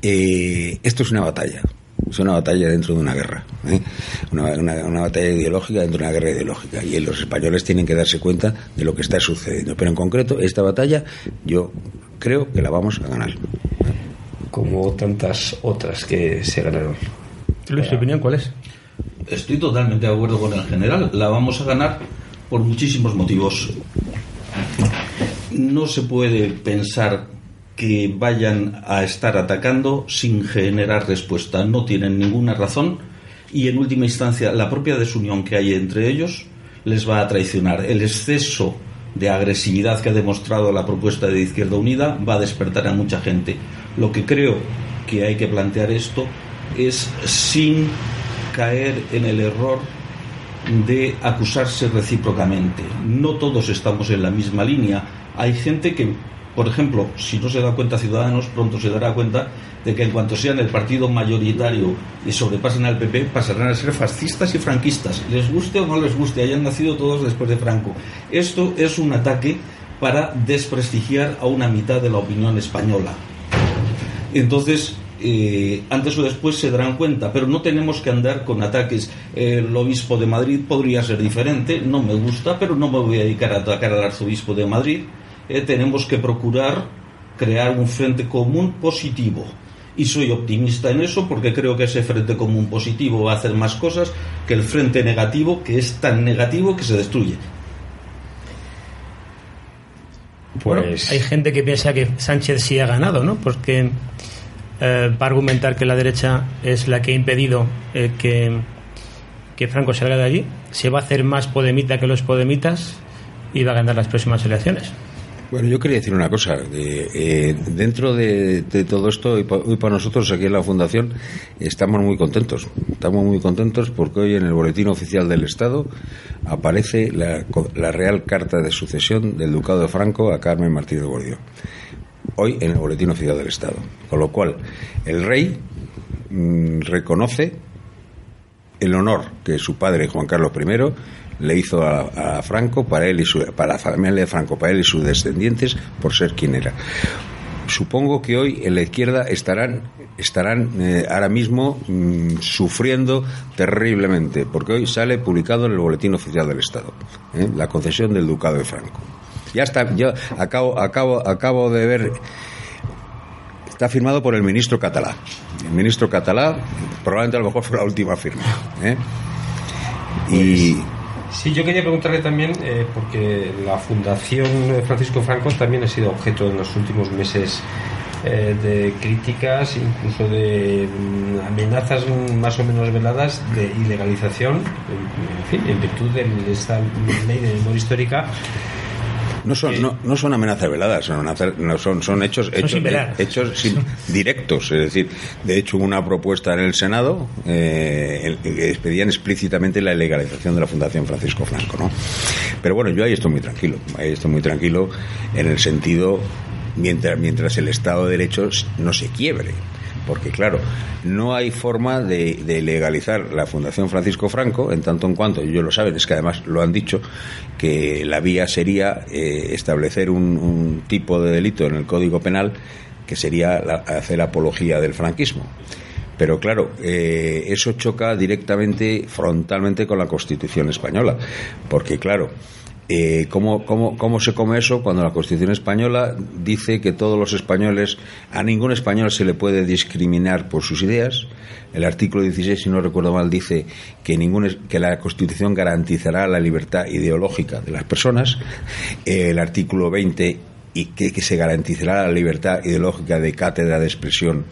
Eh, esto es una batalla. Es una batalla dentro de una guerra, ¿eh? una, una, batalla ideológica dentro de una guerra ideológica. Y los españoles tienen que darse cuenta de lo que está sucediendo. Pero en concreto, esta batalla yo creo que la vamos a ganar como tantas otras que se ganaron. Luis, ¿tu opinión cuál es? Estoy totalmente de acuerdo con el general. La vamos a ganar por muchísimos motivos. No se puede pensar que vayan a estar atacando sin generar respuesta. No tienen ninguna razón y en última instancia la propia desunión que hay entre ellos les va a traicionar. El exceso de agresividad que ha demostrado la propuesta de Izquierda Unida va a despertar a mucha gente. Lo que creo que hay que plantear esto es sin caer en el error de acusarse recíprocamente. No todos estamos en la misma línea. Hay gente que, por ejemplo, si no se da cuenta Ciudadanos, pronto se dará cuenta de que en cuanto sean el partido mayoritario y sobrepasen al PP, pasarán a ser fascistas y franquistas. Les guste o no les guste, hayan nacido todos después de Franco. Esto es un ataque para desprestigiar a una mitad de la opinión española. Entonces, eh, antes o después se darán cuenta, pero no tenemos que andar con ataques. El obispo de Madrid podría ser diferente, no me gusta, pero no me voy a dedicar a atacar al arzobispo de Madrid. Eh, tenemos que procurar crear un frente común positivo. Y soy optimista en eso porque creo que ese frente común positivo va a hacer más cosas que el frente negativo, que es tan negativo que se destruye. Pues hay gente que piensa que Sánchez sí ha ganado, ¿no? Porque eh, va a argumentar que la derecha es la que ha impedido eh, que, Franco salga de allí, se va a hacer más podemita que los podemitas y va a ganar las próximas elecciones. Bueno, yo quería decir una cosa. Eh, dentro de, todo esto, hoy para nosotros aquí en la Fundación estamos muy contentos. Estamos muy contentos porque hoy en el Boletín Oficial del Estado aparece la, la Real Carta de Sucesión del Ducado de Franco a Carmen Martínez Bordio hoy en el Boletín Oficial del Estado. Con lo cual, el rey mm, reconoce el honor que su padre, Juan Carlos I, le hizo a, Franco para él y su, para la familia de Franco, para él y sus descendientes, por ser quien era. Supongo que hoy en la izquierda estarán estarán eh, ahora mismo mm, sufriendo terriblemente, porque hoy sale publicado en el Boletín Oficial del Estado ¿eh? la concesión del Ducado de Franco. Ya está, yo acabo, acabo, acabo de ver. Está firmado por el ministro catalá. El ministro catalá, probablemente a lo mejor fue la última firma. ¿eh? Y. Pues, sí, yo quería preguntarle también, eh, porque la Fundación Francisco Franco también ha sido objeto en los últimos meses eh, de críticas, incluso de mm, amenazas más o menos veladas de ilegalización, en, fin, en virtud de esta ley de memoria histórica no son, no, no son amenazas veladas, son, no son, son hechos, hechos, hechos directos. Es decir, de hecho, hubo una propuesta en el Senado eh, que pedían explícitamente la legalización de la Fundación Francisco Franco. ¿no? Pero bueno, yo ahí estoy muy tranquilo. Ahí estoy muy tranquilo en el sentido mientras, mientras el Estado de Derecho no se quiebre porque claro, no hay forma de, legalizar la Fundación Francisco Franco, en tanto en cuanto, ellos lo saben, es que además lo han dicho, que la vía sería eh, establecer un, tipo de delito en el Código Penal que sería hacer apología del franquismo. Pero claro, eh, eso choca directamente, frontalmente con la Constitución española, porque claro, eh, ¿cómo, cómo, cómo, se come eso cuando la Constitución española dice que todos los españoles, a ningún español se le puede discriminar por sus ideas? El artículo 16, si no recuerdo mal, dice que, ningún, que la Constitución garantizará la libertad ideológica de las personas. el artículo 20 y que, que, se garantizará la libertad ideológica de cátedra de expresión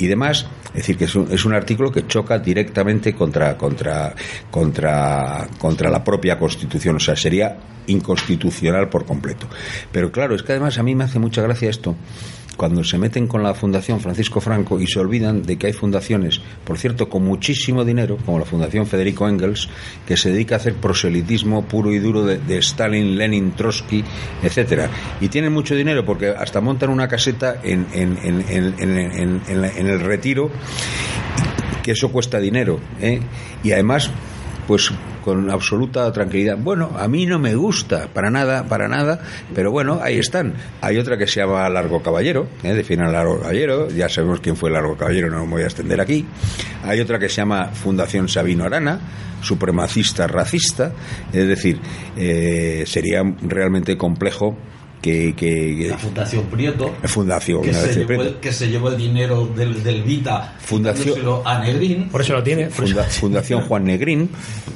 y demás. Es decir, que es un, es un artículo que choca directamente contra, contra, contra, contra la propia Constitución. O sea, sería inconstitucional por completo. Pero claro, es que además a mí me hace mucha gracia esto cuando se meten con la Fundación Francisco Franco y se olvidan de que hay fundaciones, por cierto, con muchísimo dinero, como la Fundación Federico Engels, que se dedica a hacer proselitismo puro y duro de, Stalin, Lenin, Trotsky, etcétera. Y tienen mucho dinero porque hasta montan una caseta en, en, en, en el retiro, que eso cuesta dinero. ¿eh? Y además, pues con absoluta tranquilidad. Bueno, a mí no me gusta, para nada, para nada, pero bueno, ahí están. Hay otra que se llama Largo Caballero, ¿eh? define Largo Caballero, ya sabemos quién fue Largo Caballero, no me voy a extender aquí. Hay otra que se llama Fundación Sabino Arana, supremacista racista, es decir, eh, sería realmente complejo que, la Fundación Prieto Fundación que, se llevó, el, que se llevó el dinero del, del Vita Fundación a Negrín. Por eso lo tiene Fundación Juan Negrín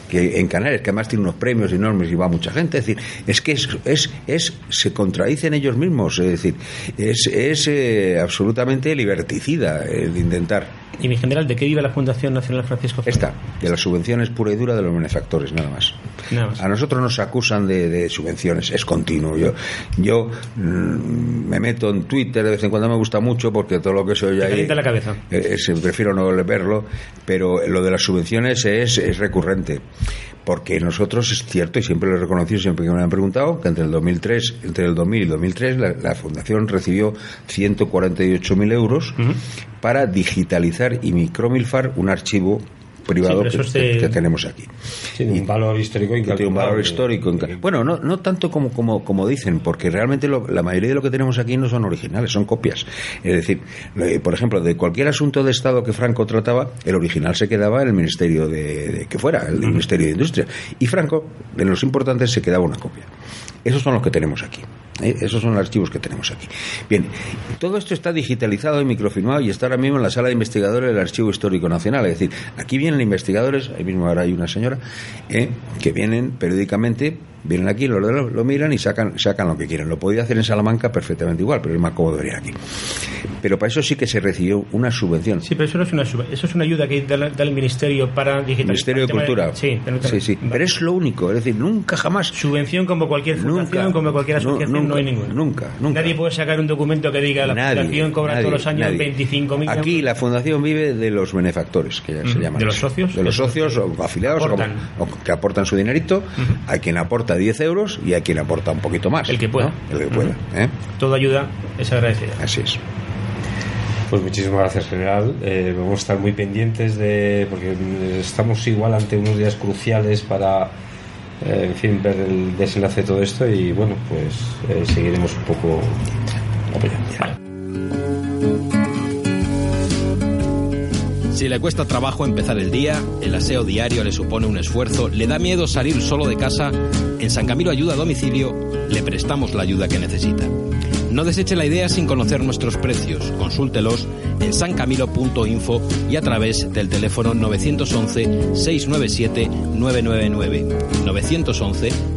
que en Canarias que además tiene unos premios enormes y va mucha gente. Es decir es que es, es, es se contradicen ellos mismos. Es decir es, es eh, absolutamente liberticida el intentar y en general, ¿de qué vive la Fundación Nacional Francisco Esta, de las subvenciones pura y dura de los benefactores, nada más. A nosotros nos acusan de, subvenciones, es continuo. Yo, yo mm, me meto en Twitter de vez en cuando, me gusta mucho porque todo lo que soy ahí. la cabeza. Es, prefiero no verlo, pero lo de las subvenciones es, es recurrente porque nosotros es cierto y siempre lo he reconocido siempre que me han preguntado que entre el 2003 entre el 2000 y el 2003 la, fundación recibió 148.000 euros para digitalizar y micromilfar un archivo privado que, tenemos aquí. Tiene un valor histórico Tiene un valor histórico. Bueno, no, no tanto como, como, como dicen, porque realmente la mayoría de lo que tenemos aquí no son originales, son copias. Es decir, por ejemplo, de cualquier asunto de Estado que Franco trataba, el original se quedaba en el Ministerio de, que fuera, el Ministerio de Industria. Y Franco, en los importantes, se quedaba una copia. Esos son los que tenemos aquí. ¿Eh? Esos son los archivos que tenemos aquí. Bien, todo esto está digitalizado y microfilmado y está ahora mismo en la sala de investigadores del Archivo Histórico Nacional. Es decir, aquí vienen investigadores, ahí mismo ahora hay una señora, ¿eh? que vienen periódicamente Vienen aquí, lo, lo, miran y sacan, sacan lo que quieren. Lo podía hacer en Salamanca perfectamente igual, pero es más cómodo venir aquí. Pero para eso sí que se recibió una subvención. Sí, pero eso no es una subvención, eso es una ayuda que da, el Ministerio para digitalizar. Ministerio de Cultura. Sí, sí, sí. Pero es lo único, es decir, nunca jamás. Subvención como cualquier fundación, como cualquier asociación, no, hay ninguna. Nunca, nunca. Nadie puede sacar un documento que diga la fundación cobra todos los años 25.000 Aquí la fundación vive de los benefactores, que ya se llaman. ¿De los socios? De los socios o afiliados O, que aportan su dinerito, a quien aporta 10 euros y a quien aporta un poquito más. El que pueda. El que pueda. ¿eh? Toda ayuda es agradecida. Así es. Pues muchísimas gracias, general. Eh, vamos a estar muy pendientes de. porque estamos igual ante unos días cruciales para. Eh, en fin, ver el desenlace de todo esto y bueno, pues seguiremos un poco apoyando. Si le cuesta trabajo empezar el día, el aseo diario le supone un esfuerzo, le da miedo salir solo de casa, en San Camilo Ayuda a Domicilio le prestamos la ayuda que necesita. No deseche la idea sin conocer nuestros precios. Consúltelos en sancamilo.info y a través del teléfono 911-697-999.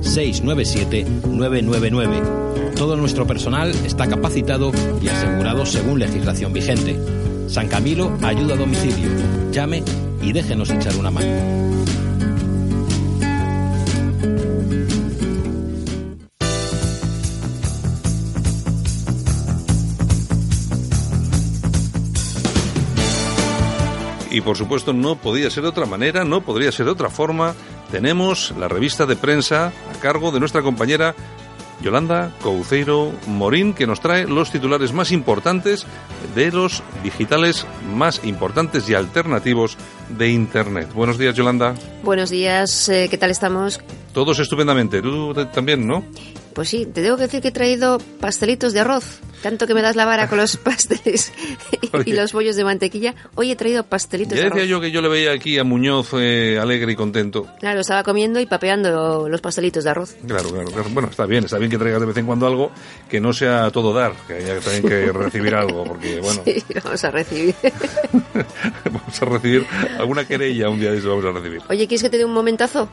911-697-999. Todo nuestro personal está capacitado y asegurado según legislación vigente. San Camilo ayuda a domicilio. Llame y déjenos echar una mano. Y por supuesto no podía ser de otra manera, no podría ser de otra forma. Tenemos la revista de prensa a cargo de nuestra compañera Yolanda Couceiro Morín, que nos trae los titulares más importantes de los digitales más importantes y alternativos de Internet. Buenos días, Yolanda. Buenos días, eh, ¿qué tal estamos? Todos estupendamente. Tú también, ¿no? Pues sí, te tengo que decir que he traído pastelitos de arroz. Tanto que me das la vara con los pasteles y los bollos de mantequilla. Hoy he traído pastelitos ya de arroz. decía yo que yo le veía aquí a Muñoz eh, alegre y contento. Claro, estaba comiendo y papeando los pastelitos de arroz. Claro, claro, claro. Bueno, está bien, está bien que traigas de vez en cuando algo que no sea todo dar, que haya también que recibir algo, porque bueno. Sí, vamos a recibir. vamos a recibir alguna querella un día de eso vamos a recibir. Oye, ¿quieres que te dé un momentazo?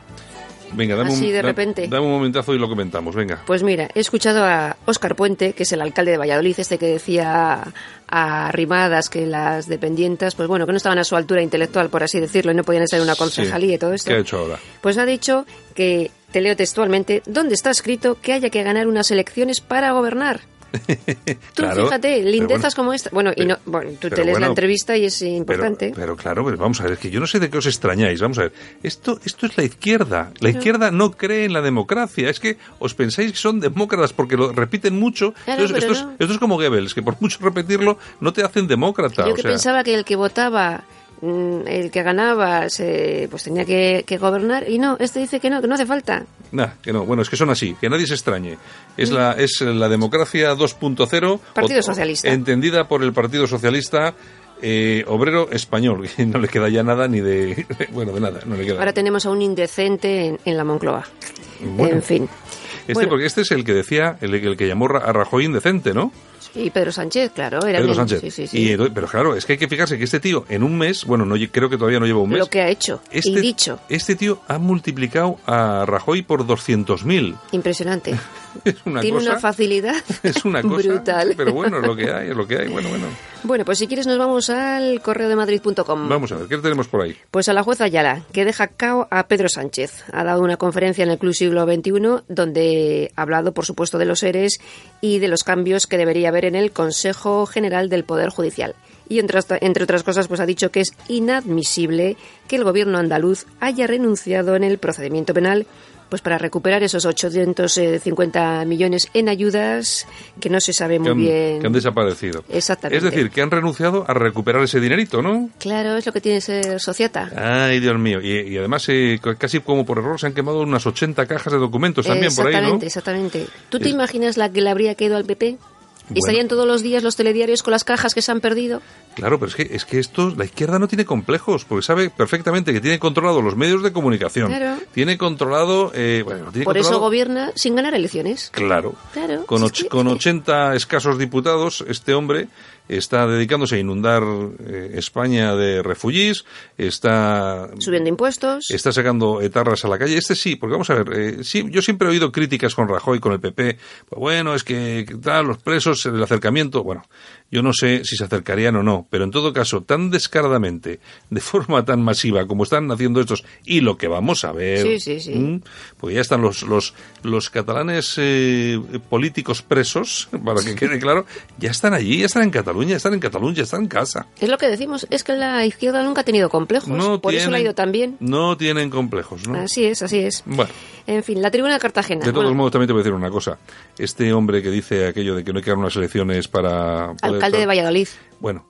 Venga, dame, Así un, de repente. dame un momentazo y lo comentamos, venga. Pues mira, he escuchado a Óscar Puente, que es el alcalde de Valladolid, este que decía a rimadas que las dependientas, pues bueno, que no estaban a su altura intelectual, por así decirlo, y no podían estar en una concejalía y todo esto. ¿Qué ha hecho ahora? Pues ha dicho que, te leo textualmente, ¿dónde está escrito que haya que ganar unas elecciones para gobernar? Tú Claro, fíjate, pero lindezas bueno, como esta. Bueno, y pero- no, bueno, tú pero te lees bueno, la entrevista y es Pero, importante. pero claro, pues vamos a ver, es que yo no sé de qué os extrañáis, vamos a ver. Esto, esto es la izquierda. La izquierda no cree en la democracia. Es que os pensáis que son demócratas porque lo repiten mucho. Claro, Entonces, pero esto, no. es, esto es como Goebbels, que por mucho repetirlo no te hacen demócrata. Yo o que sea, pensaba que el que votaba, el que ganaba, se, pues tenía que, que gobernar. Y no, este dice que no, que no hace falta. Nah, que no. Bueno, es que son así, que nadie se extrañe. Es la, es la democracia 2.0. Partido o- Socialista. Entendida por el Partido Socialista eh, Obrero Español. que no le queda ya nada ni de... Bueno, de nada, no le queda. Ahora tenemos a un indecente en, en la Moncloa. Bueno. En fin. Este, Bueno, porque este es el que decía, el, el que llamó a Rajoy indecente, ¿no? Y Pedro Sánchez, claro, era Pedro el- Sánchez. sí, sí, sí. Y pero claro, es que hay que fijarse que este tío en un mes, bueno, no, creo que todavía no lleva un mes. Lo que ha hecho este, y dicho. Este tío ha multiplicado a Rajoy por 200.000. Impresionante. Es una Tiene cosa... una facilidad Es una cosa brutal. Pero bueno, es lo que hay, es lo que hay. Bueno, bueno. Bueno, pues si quieres nos vamos al correo de madrid.com. Vamos a ver, ¿qué tenemos por ahí? Pues a la jueza Ayala, que deja cao a Pedro Sánchez. Ha dado una conferencia en el Club Siglo XXI donde ha hablado, por supuesto, de los seres y de los cambios que debería haber en el Consejo General del Poder Judicial. Y entre, entre otras cosas, pues ha dicho que es inadmisible que el gobierno andaluz haya renunciado en el procedimiento penal pues para recuperar esos 850 millones en ayudas que no se sabe Que muy han, bien. que han desaparecido. Exactamente. Es decir, que han renunciado a recuperar ese dinerito, ¿no? Claro, es lo que tiene ser sociata. Ay, Dios mío. Y, y además, eh, casi como por error, se han quemado unas 80 cajas de documentos también por ahí, ¿no? exactamente, exactamente. ¿Tú te Es- imaginas la que le habría quedado al PP? ¿Y estarían todos los días los telediarios con las cajas que se han perdido? Claro, pero es que, es que esto, la izquierda no tiene complejos, porque sabe perfectamente que tiene controlado los medios de comunicación. Claro. Tiene controlado, eh, bueno, tiene Por eso gobierna sin ganar elecciones. Claro. Claro, Con, och- con 80 escasos diputados, este hombre está dedicándose a inundar eh, España de refugiés, está Subiendo impuestos. está sacando etarras a la calle. Este sí, porque vamos a ver, eh, sí, yo siempre he oído críticas con Rajoy, con el PP. Pues bueno, es que tal, los presos, el acercamiento. Bueno, yo no sé si se acercarían o no, pero en todo caso, tan descaradamente, de forma tan masiva como están haciendo estos, y lo que vamos a ver. Sí, sí, sí. ¿m? Porque ya están los, los, los catalanes eh, políticos presos, para que quede claro, ya están allí, ya están en Cataluña, están en Cataluña, están en casa. Es lo que decimos, es que la izquierda nunca ha tenido complejos. No por eso le ha ido tan bien. No tienen complejos, ¿no? Así es, así es. Bueno. En fin, la tribuna de Cartagena. De todos modos, también te voy a decir una cosa. Este hombre que dice aquello de que no hay que dar unas elecciones para... poder- alcalde de Valladolid. Bueno,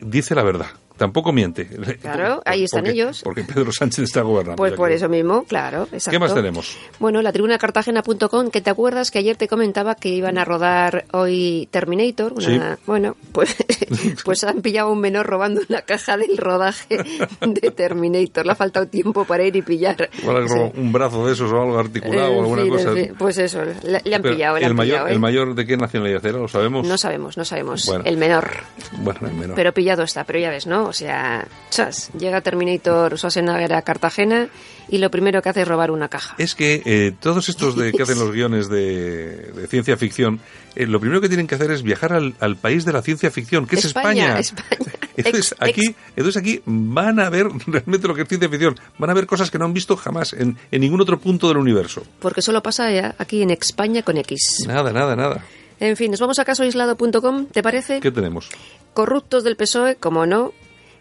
dice la verdad. Tampoco miente. Claro, ahí están Porque- ellos. Porque Pedro Sánchez está gobernando. Pues por eso mismo, claro. Exacto. ¿Qué más tenemos? Bueno, la tribuna cartagena.com, que te acuerdas que ayer te comentaba que iban a rodar hoy Terminator. Una, Sí. Bueno, pues, pues han pillado a un menor robando una caja del rodaje de Terminator. Le ha faltado tiempo para ir y pillar. Sí. Un brazo de esos o algo articulado En o alguna fin, cosa. fin, Pues eso, le, le han Pero, pillado. le el, han mayor, pillado, ¿eh? ¿El mayor de qué nacionalidad era? ¿Lo sabemos? No sabemos, no sabemos. Bueno. El menor. Bueno, el menor. Pero pillado está, pero ya ves, ¿no? O sea, chas, llega Terminator Schwarzenegger a Cartagena y lo primero que hace es robar una caja. Es que eh, todos estos de, que hacen los guiones de, de ciencia ficción, eh, lo primero que tienen que hacer es viajar al, al país de la ciencia ficción, que es España. España. Entonces Ex- aquí, ex- entonces aquí van a ver realmente lo que es ciencia ficción. Van a ver cosas que no han visto jamás en, en ningún otro punto del universo. Porque solo pasa ya aquí en España con X. Nada, nada, nada. En fin, nos vamos a casoaislado.com, ¿te parece? ¿Qué tenemos? Corruptos del PSOE, como no,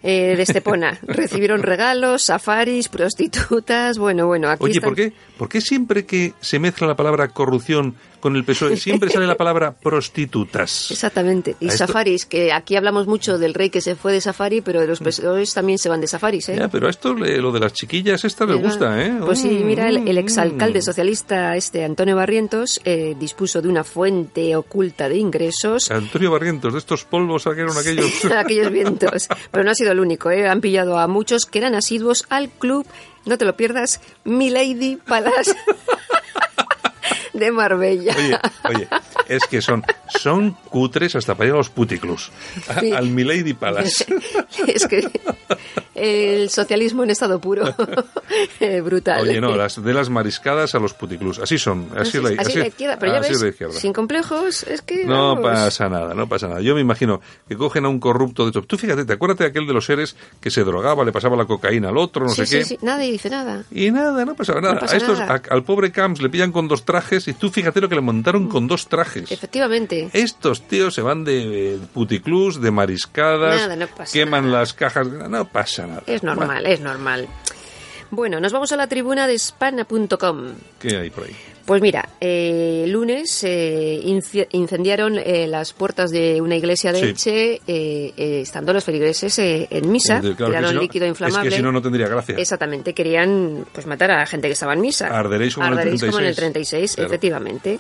eh, de Estepona. Recibieron regalos, safaris, prostitutas, bueno, bueno, aquí Oye, están- ¿por qué, ¿por qué siempre que se mezcla la palabra corrupción con el PSOE, siempre sale la palabra prostitutas. Exactamente. Y safaris, que aquí hablamos mucho del rey que se fue de safari, pero los PSOE también se van de safaris, ¿eh? Ya, pero a esto lo de las chiquillas, esta les gusta, ¿eh? Pues sí, mira, el, el, exalcalde socialista este Antonio Barrientos eh, dispuso de una fuente oculta de ingresos. Antonio Barrientos, de estos polvos sacaron aquellos... aquellos vientos. Pero no ha sido el único, ¿eh? Han pillado a muchos que eran asiduos al club no te lo pierdas, Milady Palace de Marbella. Oye, oye, es que son, son cutres hasta para ir a los puticlus, al Milady Palace. es que el socialismo en estado puro, eh, brutal. Oye, no, las, de las mariscadas a los puticlus, así son, así, así, la, así, la izquierda, pero ya ves, sin complejos, es que... No pasa nada, no pasa nada. Yo me imagino que cogen a un corrupto de... Tú fíjate, ¿te acuerdas de aquel de los seres que se drogaba, le pasaba la cocaína al otro, no sé qué? Sí, nadie dice nada. Y nada, no pasaba nada. a estos, al pobre Camps le pillan con dos trajes y tú fíjate lo que le montaron con dos trajes. Efectivamente. Estos tíos se van de puticlus, de mariscadas, queman las cajas, no pasa nada. Es normal, es normal. Bueno, nos vamos a la tribuna de spana.com. ¿Qué hay por ahí? Pues mira, eh, lunes eh, incendiaron eh, las puertas de una iglesia de Elche, eh, estando los feligreses en misa, tiraron líquido inflamable. Es que si no, no tendría gracia. Exactamente, querían pues matar a la gente que estaba en misa. Arderéis como, en, el 36. como en el 36, efectivamente.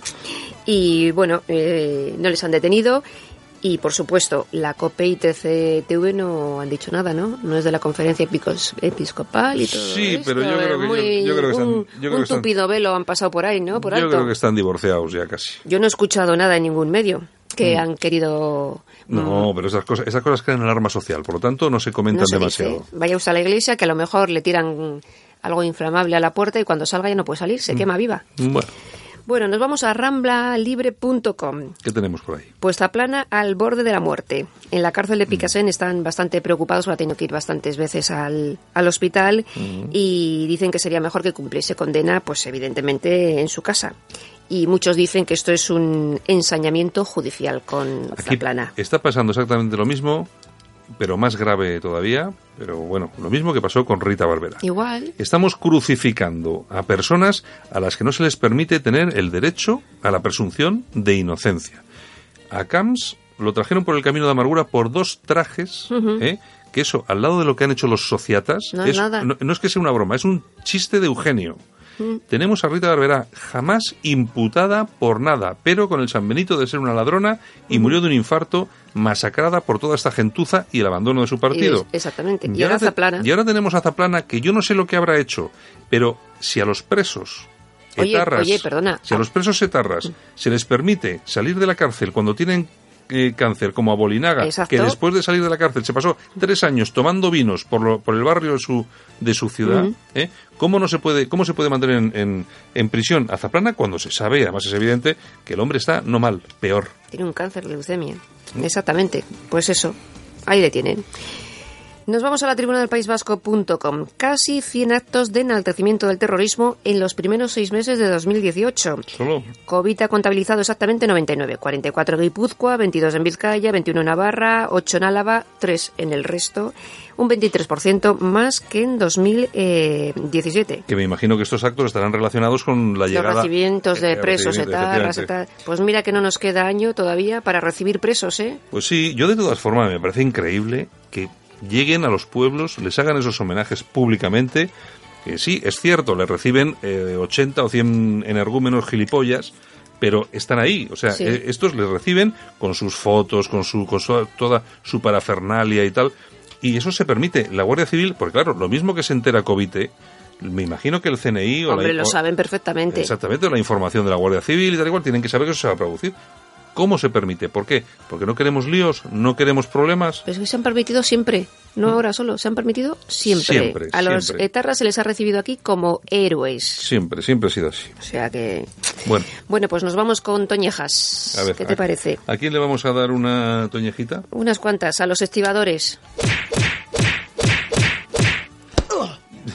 Y bueno, no les han detenido y por supuesto, la COPE y TCTV no han dicho nada, ¿no? No es de la conferencia episcopal y todo Sí, pero yo creo, que, yo, creo que están, un, yo un tupido velo han pasado por ahí, ¿no? Por yo creo que están divorciados ya casi. Yo no he escuchado nada en ningún medio que mm. han querido... No, mm, pero esas cosas, esas cosas crean alarma social, por lo tanto no se comentan demasiado. Vaya usted a la iglesia que a lo mejor le tiran algo inflamable a la puerta y cuando salga ya no puede salir, se mm. quema viva. Bueno. Bueno, nos vamos a ramblalibre.com. ¿Qué tenemos por ahí? Puesta plana al borde de la muerte. En la cárcel de Picasen están bastante preocupados, ha tenido que ir bastantes veces al, al hospital y dicen que sería mejor que cumpliese condena, pues evidentemente en su casa y muchos dicen que esto es un ensañamiento judicial con Aquí plana. Está pasando exactamente lo mismo pero más grave todavía, pero bueno, lo mismo que pasó con Rita Barbera. Igual. Estamos crucificando a personas a las que no se les permite tener el derecho a la presunción de inocencia. A Camps lo trajeron por el camino de amargura por dos trajes, ¿eh? que eso, al lado de lo que han hecho los sociatas, no, es, nada. no es que sea una broma, es un chiste de Eugenio. Tenemos a Rita Barberá jamás imputada por nada, pero con el San Benito de ser una ladrona y murió de un infarto masacrada por toda esta gentuza y el abandono de su partido. exactamente. Y, ahora Zaplana. Y ahora tenemos a Zaplana que yo no sé lo que habrá hecho, pero si a los presos etarras, oye, perdona. si a los presos etarras se les permite salir de la cárcel cuando tienen eh, cáncer, como a Bolinaga, que después de salir de la cárcel se pasó tres años tomando vinos por, por el barrio de su, de su ciudad, ¿eh? ¿cómo, no se puede, ¿cómo se puede mantener en, en, en, prisión a Zaplana cuando se sabe, además es evidente, que el hombre está no mal, peor? Tiene un cáncer de leucemia. Exactamente. Pues eso, ahí le tienen. Nos vamos a la tribuna del País Vasco.com. Casi 100 actos de enaltecimiento del terrorismo en los primeros seis meses de 2018. Solo. COVID ha contabilizado exactamente 99. 44 en Guipúzcoa, 22 en Vizcaya, 21 en Navarra, 8 en Álava, 3 en el resto. Un 23% más que en 2017. Que me imagino que estos actos estarán relacionados con la llegada... Los recibimientos de presos, etarras, etar... Pues mira que no nos queda año todavía para recibir presos, ¿eh? Pues sí, yo de todas formas me parece increíble que lleguen a los pueblos, les hagan esos homenajes públicamente, que sí, es cierto, les reciben eh, 80 o 100 energúmenos gilipollas, pero están ahí, o sea, Sí. eh, estos les reciben con sus fotos, con su, con su- toda su parafernalia y tal, y eso se permite. La Guardia Civil, porque claro, lo mismo que se entera Covite, me imagino que el CNI o Hombre, la, lo saben perfectamente. Exactamente, la información de la Guardia Civil y tal igual tienen que saber que eso se va a producir. ¿Cómo se permite? ¿Por qué? Porque no queremos líos, no queremos problemas. Pero es que se han permitido siempre, no ahora solo, se han permitido siempre. Mm. Siempre, a los siempre. etarras se les ha recibido aquí como héroes. Siempre, siempre ha sido así. O sea que... Bueno, Bueno, pues nos vamos con Toñejas. a ver. ¿Qué te ¿a- parece? ¿A quién le vamos a dar una toñejita? Unas cuantas, a los estibadores.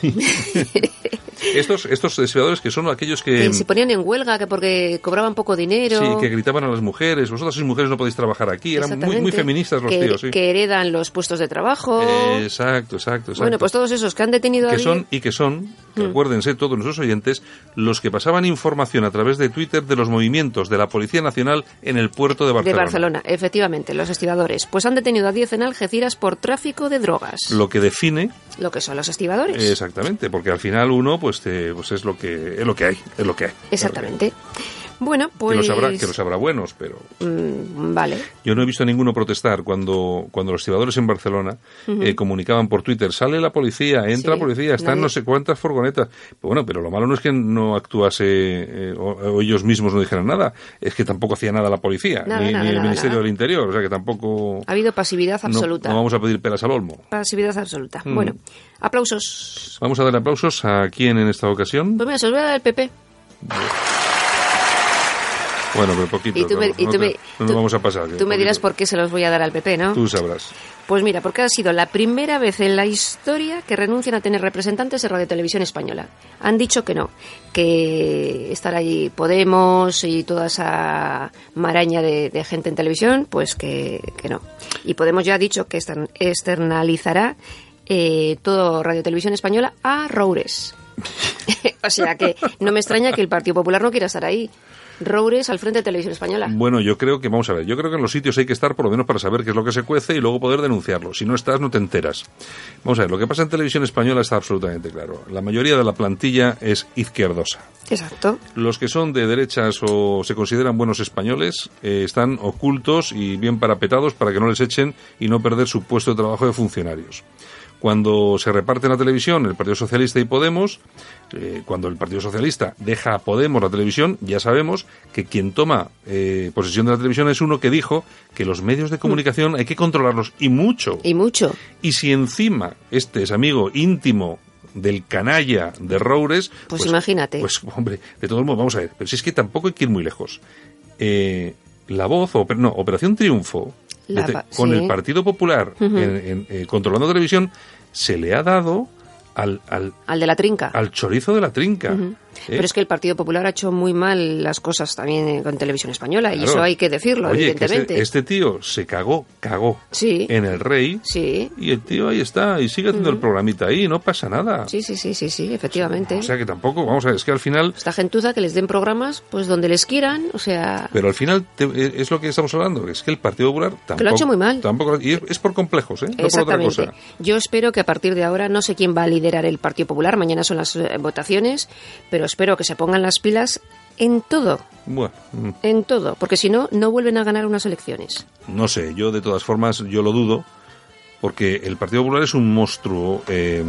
Estos, estos desfiladores que son aquellos que... Que se ponían en huelga que porque cobraban poco dinero. Sí, que gritaban a las mujeres, vosotras sois mujeres no podéis trabajar aquí. Eran muy, muy feministas los que, tíos, sí. que heredan los puestos de trabajo. Exacto, exacto, exacto. Bueno, pues todos esos que han detenido a que son y que son, Mm. acuérdense todos nuestros oyentes, los que pasaban información a través de Twitter de los movimientos de la Policía Nacional en el puerto de de Barcelona. Barcelona, efectivamente, los estibadores. Pues han detenido a 10 en Algeciras por tráfico de drogas. Lo que define Lo que son los estibadores. Exactamente, porque al final uno pues, te- pues es lo que es lo que hay, es lo que hay. Exactamente. Bueno, Que pues... los habrá, que los habrá buenos, pero Mm, vale. yo no he visto a ninguno protestar cuando, cuando los estibadores en Barcelona eh, comunicaban por Twitter, sale la policía, entra Sí, la policía, están nadie- no sé cuántas furgonetas. Pero bueno, pero lo malo no es que no actuase eh, o, o ellos mismos no dijeran nada, es que tampoco hacía nada la policía, Nada, ni, nada, ni el nada, Ministerio del Interior, o sea que tampoco... Ha habido pasividad no- absoluta. No, vamos a pedir pelas al olmo. Pasividad absoluta. Mm. Bueno, aplausos. Vamos a dar aplausos a quién en esta ocasión. Pues mira, se os voy a dar el PP. Bueno, pero poquito. Y tú me- no, y no tú te- me- no nos tú- vamos a pasar. Tú me dirás por qué se los voy a dar al PP, ¿no? Tú sabrás. Pues mira, porque ha sido la primera vez en la historia que renuncian a tener representantes en Radio Televisión Española. Han dicho que no, que estar allí Podemos y toda esa maraña de, de gente en televisión, pues que, que no. Y Podemos ya ha dicho que extern- externalizará eh, todo Radio Televisión Española a Roures. o sea que no me extraña que el Partido Popular no quiera estar ahí. Roures al frente de Televisión Española. Bueno, yo creo que, vamos a ver, yo creo que en los sitios hay que estar por lo menos para saber qué es lo que se cuece y luego poder denunciarlo. Si no estás, no te enteras. Vamos a ver, lo que pasa en televisión española está absolutamente claro. La mayoría de la plantilla es izquierdosa. Exacto. Los que son de derechas o se consideran buenos españoles eh, están ocultos y bien parapetados para que no les echen y no perder su puesto de trabajo de funcionarios. Cuando se reparte la televisión el Partido Socialista y Podemos, eh, cuando el Partido Socialista deja a Podemos la televisión, ya sabemos que quien toma eh, posesión de la televisión es uno que dijo que los medios de comunicación hay que controlarlos y mucho. Y mucho. Y si encima este es amigo íntimo del canalla de Roures, Pues imagínate. Pues hombre, de todos modos, vamos a ver, pero si es que tampoco hay que ir muy lejos. Eh, la voz, o, no, Operación Triunfo, La te- con sí. el Partido Popular Ujú. en- en- eh, controlando televisión, se le ha dado al, al, Al de la trinca. al chorizo de la trinca. Pero es que el Partido Popular ha hecho muy mal las cosas también eh, con Televisión Española, y eso hay que decirlo, Oye, que evidentemente. este, este tío se cagó, cagó Sí. en el rey. Sí. Y el tío ahí está, y sigue haciendo el programita ahí, no pasa nada. Sí, sí, sí, sí, sí, efectivamente. O sea que tampoco, vamos a ver, es que al final Esta gentuza que les den programas, pues donde les quieran, o sea... Pero al final te- eh, es lo que estamos hablando, es que el Partido Popular tampoco... lo ha hecho muy mal. Tampoco, y es, es por complejos, ¿eh? No por otra cosa. Yo espero que a partir de ahora, no sé quién va a liderar el Partido Popular, mañana son las eh, votaciones, pero espero que se pongan las pilas en todo, Bueno, mm, en todo, porque si no, no vuelven a ganar unas elecciones. no sé, yo de todas formas, yo lo dudo, porque el Partido Popular es un monstruo, eh,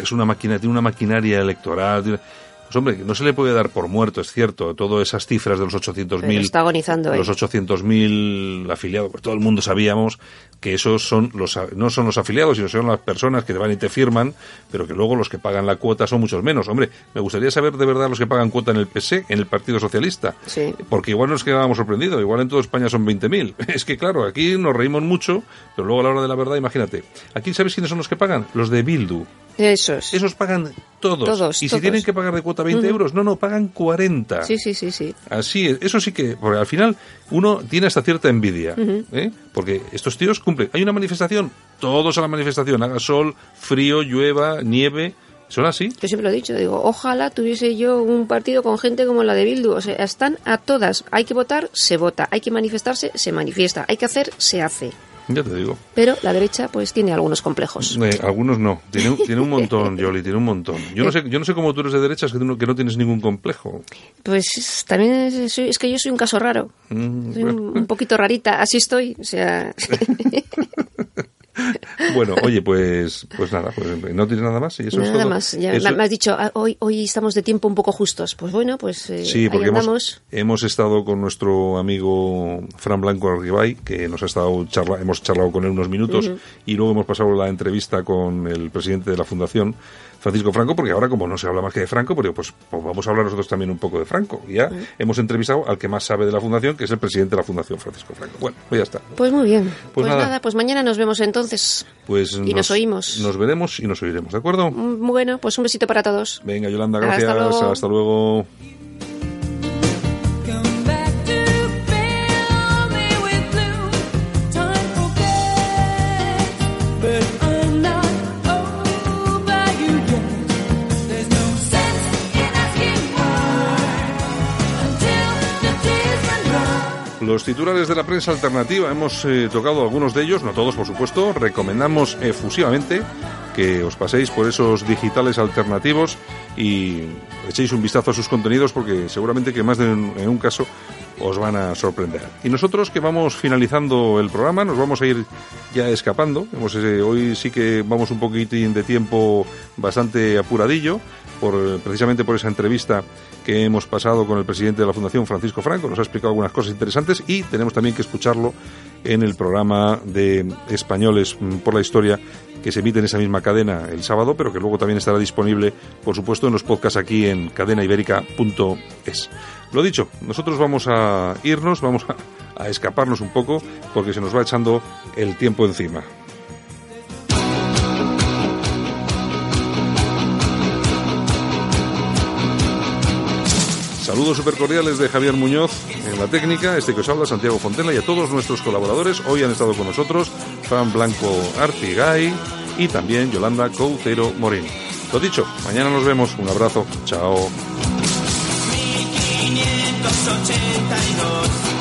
es una máquina, tiene una maquinaria electoral... tiene- Pues hombre, no se le puede dar por muerto, es cierto, todas esas cifras de los 800.000... Pero está agonizando los 800.000 afiliados, pues todo el mundo sabíamos que esos son los no son los afiliados, sino son las personas que te van y te firman, pero que luego los que pagan la cuota son muchos menos. Hombre, me gustaría saber de verdad los que pagan cuota en el PS, en el Partido Socialista, Sí. porque igual nos quedábamos sorprendidos, igual en toda España son 20.000. Es que claro, aquí nos reímos mucho, pero luego a la hora de la verdad, imagínate. Aquí sabes quiénes son los que pagan, los de Bildu. Esos. Esos pagan todos. Todos, y si todos. tienen que pagar de cuota 20 euros, no, no, pagan 40. Sí, sí, sí, sí. Así es, eso sí que, porque al final uno tiene hasta cierta envidia, ¿eh? Porque estos tíos cumplen. Hay una manifestación, todos a la manifestación, haga sol, frío, llueva, nieve, son así. Yo siempre lo he dicho, digo, ojalá tuviese yo un partido con gente como la de Bildu. O sea, están a todas. Hay que votar, se vota. Hay que manifestarse, se manifiesta. Hay que hacer, se hace. Ya te digo. Pero la derecha, pues, tiene algunos complejos. Eh, algunos no, tiene, un- tiene un montón, Yoli, tiene un montón. Yo no sé, yo no sé cómo tú eres de derechas que, no, que no tienes ningún complejo. Pues también es, que yo soy un caso raro. Mm, Soy un, un poquito rarita. Así estoy. O sea, Bueno, oye, pues, pues nada, pues no tienes nada más y eso es nada todo. más. Ya Eso- me has dicho, ah, hoy, hoy estamos de tiempo un poco justos. Pues bueno, pues eh, Sí, porque hemos, andamos. hemos estado con nuestro amigo Fran Blanco Arribay, que nos ha estado charla, hemos charlado con él unos minutos y luego hemos pasado la entrevista con el presidente de la Fundación, Francisco Franco, porque ahora como no se habla más que de Franco, pero pues, pues vamos a hablar nosotros también un poco de Franco. Y ya hemos entrevistado al que más sabe de la Fundación, que es el presidente de la Fundación, Francisco Franco. Bueno, pues ya está. Pues muy bien. Pues Pues, nada. nada, pues mañana nos vemos entonces. Pues y nos, oímos. Nos veremos y nos oiremos, ¿de acuerdo? Mm, bueno, pues un besito para todos. Venga, Yolanda, gracias. Hasta luego. Los titulares de la prensa alternativa hemos eh, tocado algunos de ellos, no todos por supuesto. Recomendamos efusivamente que os paséis por esos digitales alternativos y echéis un vistazo a sus contenidos porque seguramente que más de en un caso os van a sorprender. Y nosotros que vamos finalizando el programa, nos vamos a ir ya escapando. Eh, hoy sí que vamos un poquitín de tiempo bastante apuradillo, por, precisamente por esa entrevista que hemos pasado con el presidente de la Fundación, Francisco Franco. Nos ha explicado algunas cosas interesantes y tenemos también que escucharlo en el programa de Españoles por la Historia que se emite en esa misma cadena el sábado, pero que luego también estará disponible, por supuesto, en los podcasts aquí en cadenaibérica.es. Lo dicho, nosotros vamos a irnos, vamos a escaparnos un poco, porque se nos va echando el tiempo encima. Saludos super cordiales de Javier Muñoz en la técnica, este que os habla Santiago Fontela y a todos nuestros colaboradores. Hoy han estado con nosotros Fran Blanco Artigay y también Yolanda Coutero Morín. Lo dicho, mañana nos vemos. Un abrazo. Chao. 1582